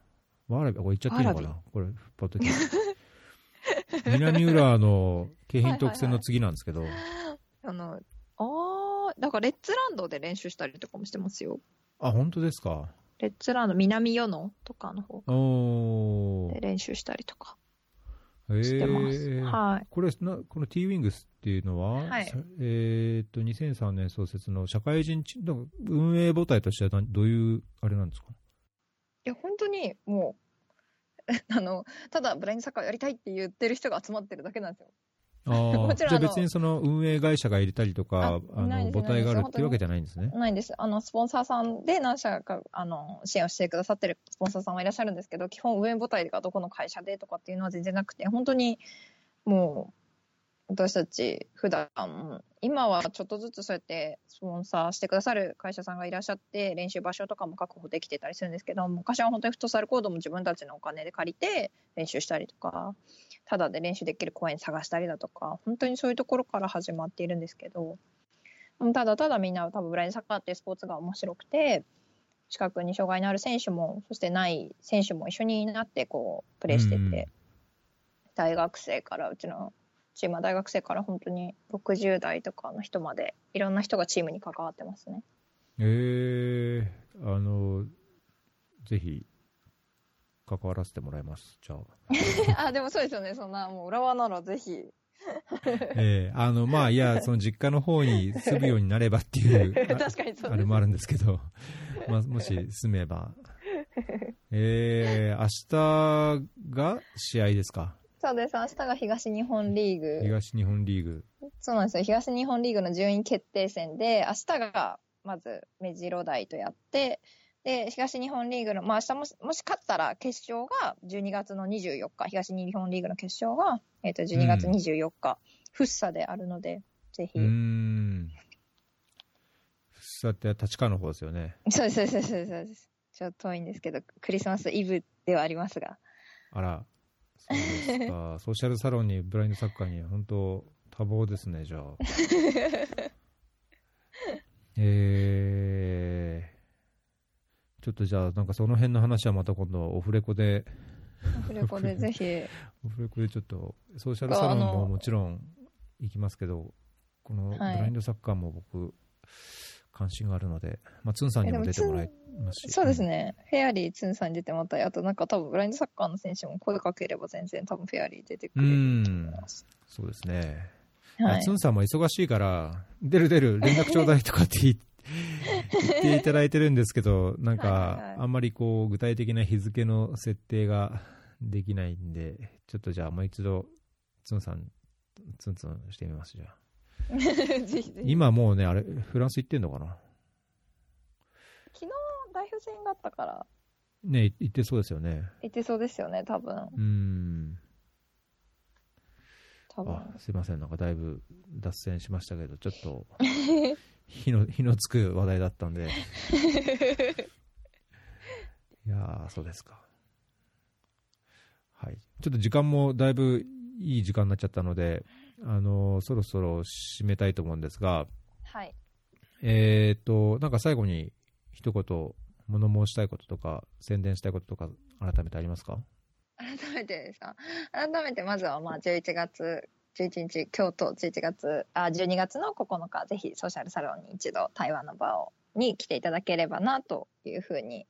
わらび、これ言っちゃっていいのか
わ
なこれ、ポッドキャスト。(laughs) 南浦和の京浜東北線の次なんですけど、
あの、あー、だからレッツランドで練習したりとかもしてますよ。
あ、本当ですか？
レッツランド、南与野とかの方。で練習したりとか
へ
してます。
ー。
はい。
これな、この T ウィングスっていうのは、
はい
さえーっと、2003年創設の社会人運営母体としてはなどういう、あれなんですか？
いや、本当にもう、(laughs) あの、ただブラインドサッカーやりたいって言ってる人が集まってるだけなんですよ。
あーじゃあ
もちろんあの
別にその運営会社が入れたりとか、
あ
あの母体があるっていうわけじゃないんですね。
ないんです。あの、スポンサーさんで何社か、あの、支援をしてくださってるスポンサーさんはいらっしゃるんですけど、基本運営母体がどこの会社でとかっていうのは全然なくて、本当にもう、私たち普段、今はちょっとずつそうやってスポンサーしてくださる会社さんがいらっしゃって、練習場所とかも確保できてたりするんですけど、昔は本当にフットサルコードも自分たちのお金で借りて練習したりとか、ただで練習できる公園探したりだとか、本当にそういうところから始まっているんですけど、うんただただみんな多分ブラインドサッカーっていうスポーツが面白くて、近くに障害のある選手も、そしてない選手も一緒になってこう、プレーしてて、
うん。
大学生から、うちのチームは大学生から本当に60代とかの人まで、いろんな人がチームに関わってますね。
えー、あの、ぜひ、関わらせてもらいます。じゃあ。(laughs)
あ、でもそうですよね。そんな、もう浦和ならぜひ。(laughs)
えー、あの、まあ、いや、(laughs) その実家の方に住むようになればっていう、あ
確かにそう。
あれもあるんですけど、まあ、もし住めば、えー、明日が試合ですか？
そうです。明日が東日本リーグ。
東日本リーグ。
そうなんですよ。東日本リーグの順位決定戦で、明日がまず目白台とやって、で、東日本リーグの、まあ明日もしもし勝ったら決勝が12月の24日、東日本リーグの決勝が、えっ、と、12月24日、フッサであるので、ぜひ。
うーん。さて、立川の方ですよね。
そうです、そうですそうです。ちょっと遠いんですけど、クリスマスイブではありますが。
あら、そうですか。(laughs) ソーシャルサロンにブラインドサッカーに、本当多忙ですね、じゃあ。(laughs) えー、ちょっとじゃあ、なんかその辺の話はまた今度、オフレコで、
アフレコでぜひ。
オフレコでちょっと、ソーシャルサロン
あ
も
の
もちろん行きますけど、このブ
はい
ラインドサッカーも僕、関心があるので、まあ、ツンさんにも出てもらいますし。
そうですね。フェアリーツンさんに出てもらったり、あとなんか多分ブラインドサッカーの選手も声かければ全然多分フェアリー出てくる
ん。
と思います。
そうですね。
はい
ツ。ンさんも忙しいから、出る出る、連絡ちょうだいとかって言い (laughs) 言っていただいてるんですけど、なんかあんまりこう、具体的な日付の設定ができないんで、ちょっとじゃあもう一度、ツンさん、ツンツンしてみます、じゃあ。
ぜひぜひ。
今もうね、あれ、フランス行ってんのかな？
昨日代表戦があったから
ね、行ってそうですよね。
行ってそうですよね、多分。
うーん。
多分。
あ、すいません、なんかだいぶ脱線しましたけど、ちょっと、(laughs) 火の、火のつく話題だったんで。(laughs) いやー、そうですか。はい。ちょっと時間もだいぶいい時間になっちゃったので、あのーそろそろ締めたいと思うんですが、
はい。
えっ、と、なんか最後に一言、物申したいこととか、宣伝したいこととか、改めてありますか？
改めてですか？改めてまずはまあ11月11日、京都11月、あ、12月の9日、ぜひソーシャルサロンに一度台湾の場をに来ていただければなというふうに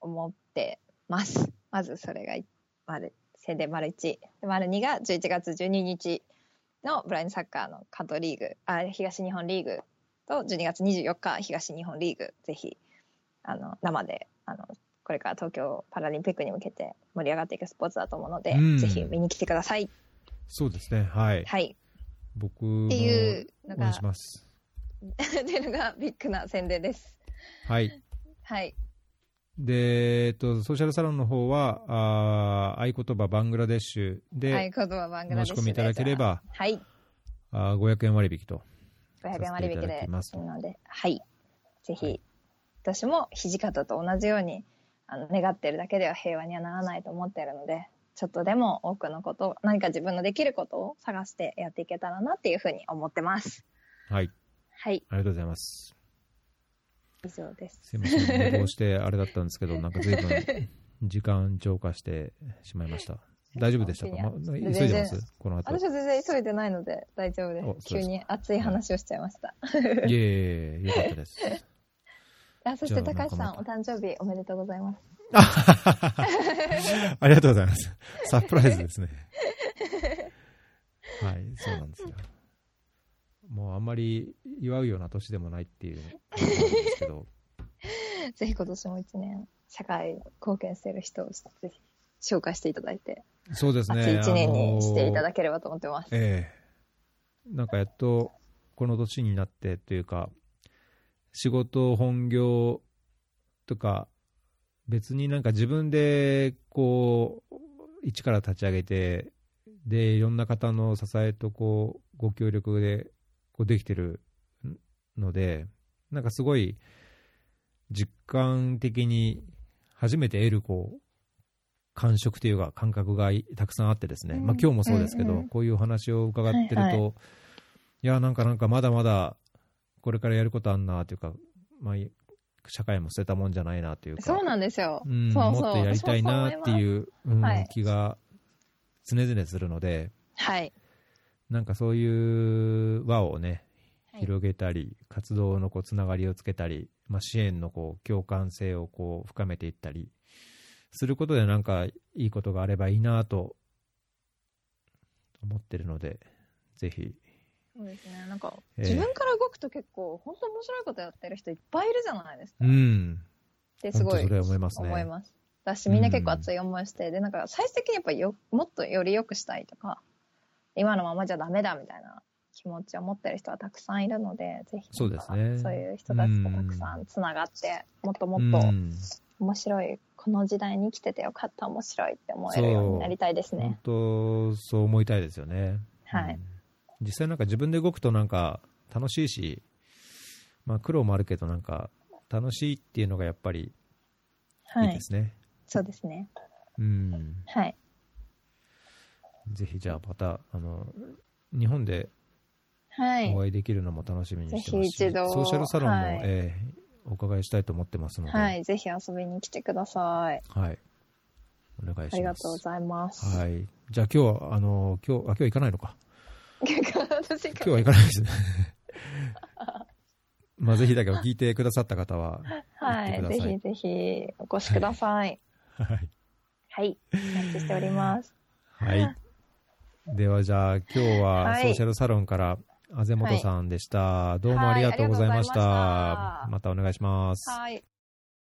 思ってます。まずそれが丸、宣伝丸1。で丸2が11月12日のブラインドサッカーの関東リーグ、あ、東日本リーグと12月24日東日本リーグ、ぜひ、あの、生で、あの、これから東京パラリンピックに向けて盛り上がっていくスポーツだと思うので、
うん
ぜひ見に来てください。
そうですね、はい。
はい。
僕も
っていうのが
応援します。(laughs)
っていうのがビッグな宣伝です。
はい。
はい。
で、えっと、ソーシャルサロンの方は、あー合言葉バングラデッシュ
はい、
で
言葉バングラデシュで
申し込みいただければ、
はい。
あー500円割引と。
500円割引で
きます
ので、はい。ぜひ、
はい
私も土方と同じようにあの願ってるだけでは平和にはならないと思ってるので、ちょっとでも多くのことを、何か自分のできることを探してやっていけたらなっていうふうに思ってます。
はい。
はい。
ありがとうございます。
以上です。
すいません。寝坊してあれだったんですけど、(laughs) なんか随分時間超過してしまいました。(laughs) 大丈夫でしたか、ま、急いでます？この後。
私は全然急いでないので大丈夫です。急に熱い話をしちゃいました。
いえいえ、よかったです。(laughs)
あそして高橋さん、お誕生日おめでとうございます。
ありがとうございます。サプライズですね。はい、そうなんですよ。もうあんまり祝うような年でもないっていうですけど、(laughs)
ぜひ今年も一年、社会に貢献している人をぜひ紹介していただいて、
そうですね。
一年にしていただければと思ってます。
ええなんかやっとこの年になってというか、仕事本業とか、別になんか自分でこう、一から立ち上げて、で、いろんな方の支えとこう、ご協力でこうできてるので、なんかすごい実感的に初めて得るこう、感触というか感覚がいたくさんあってですね、
うん。
まあ今日もそうですけど、
うんうん。
こういうお話を伺ってると、
はいはい。
いや、なんかなんかまだまだこれからやることあんなというか、まあ、社会も捨てたもんじゃないなというか、
そうなんですよ。
うん
そうそう。
もっとやりたいなって
う。
いう、気が常々するので、
はい。
なんかそういう輪をね、
はい
広げたり、活動のこうつながりをつけたり、まあ、支援のこう共感性をこう深めていったりすることで、なんかいいことがあればいいなと思ってるので、ぜひ、
そうですね。なんか、
ええ
自分から動くと結構、本当面白いことやってる人いっぱいいるじゃないですか。
うん、
ってすごい
本当それは思いますね
思います。だし、みんな結構熱い思いして、で、なんか最終的にやっぱよ、もっとより良くしたいとか、今のままじゃダメだみたいな気持ちを持ってる人はたくさんいるので、ぜひ、
そうですね
そういう人たちとたくさんつながって、もっともっと
うん
面白い、この時代に生きててよかった、面白いって思えるようになりたいです
本
ね。
当、そう思いたいですよね。
はい
うん実際なんか自分で動くとなんか楽しいし、まあ苦労もあるけどなんか楽しいっていうのがやっぱり
はいい
いで。すね。
そうですね。
うん。
はい。
ぜひじゃあまた、あの、日本で
はい。
お会いできるのも楽しみにしてますし、
ぜひ一度
ソーシャルサロンも、
はい
えーお伺いしたいと思ってますので、
はい。ぜひ遊びに来てください。
はい。お願いします。
ありがとうございます。
はい。じゃあ今日は、あの、今日、あ、今日行かないのか。(laughs)
私
今日は行かないですね。(laughs) まあぜひだけど聞いてくださった方は、
はい。
行ってください
ぜひぜひお越しください。
はい。
はい。お待ちしております。
はい。ではじゃあ今日は
はい
ソーシャルサロンからあぜもとさんでした。どうもありがとうございました。
いました
またお願いします。
はい。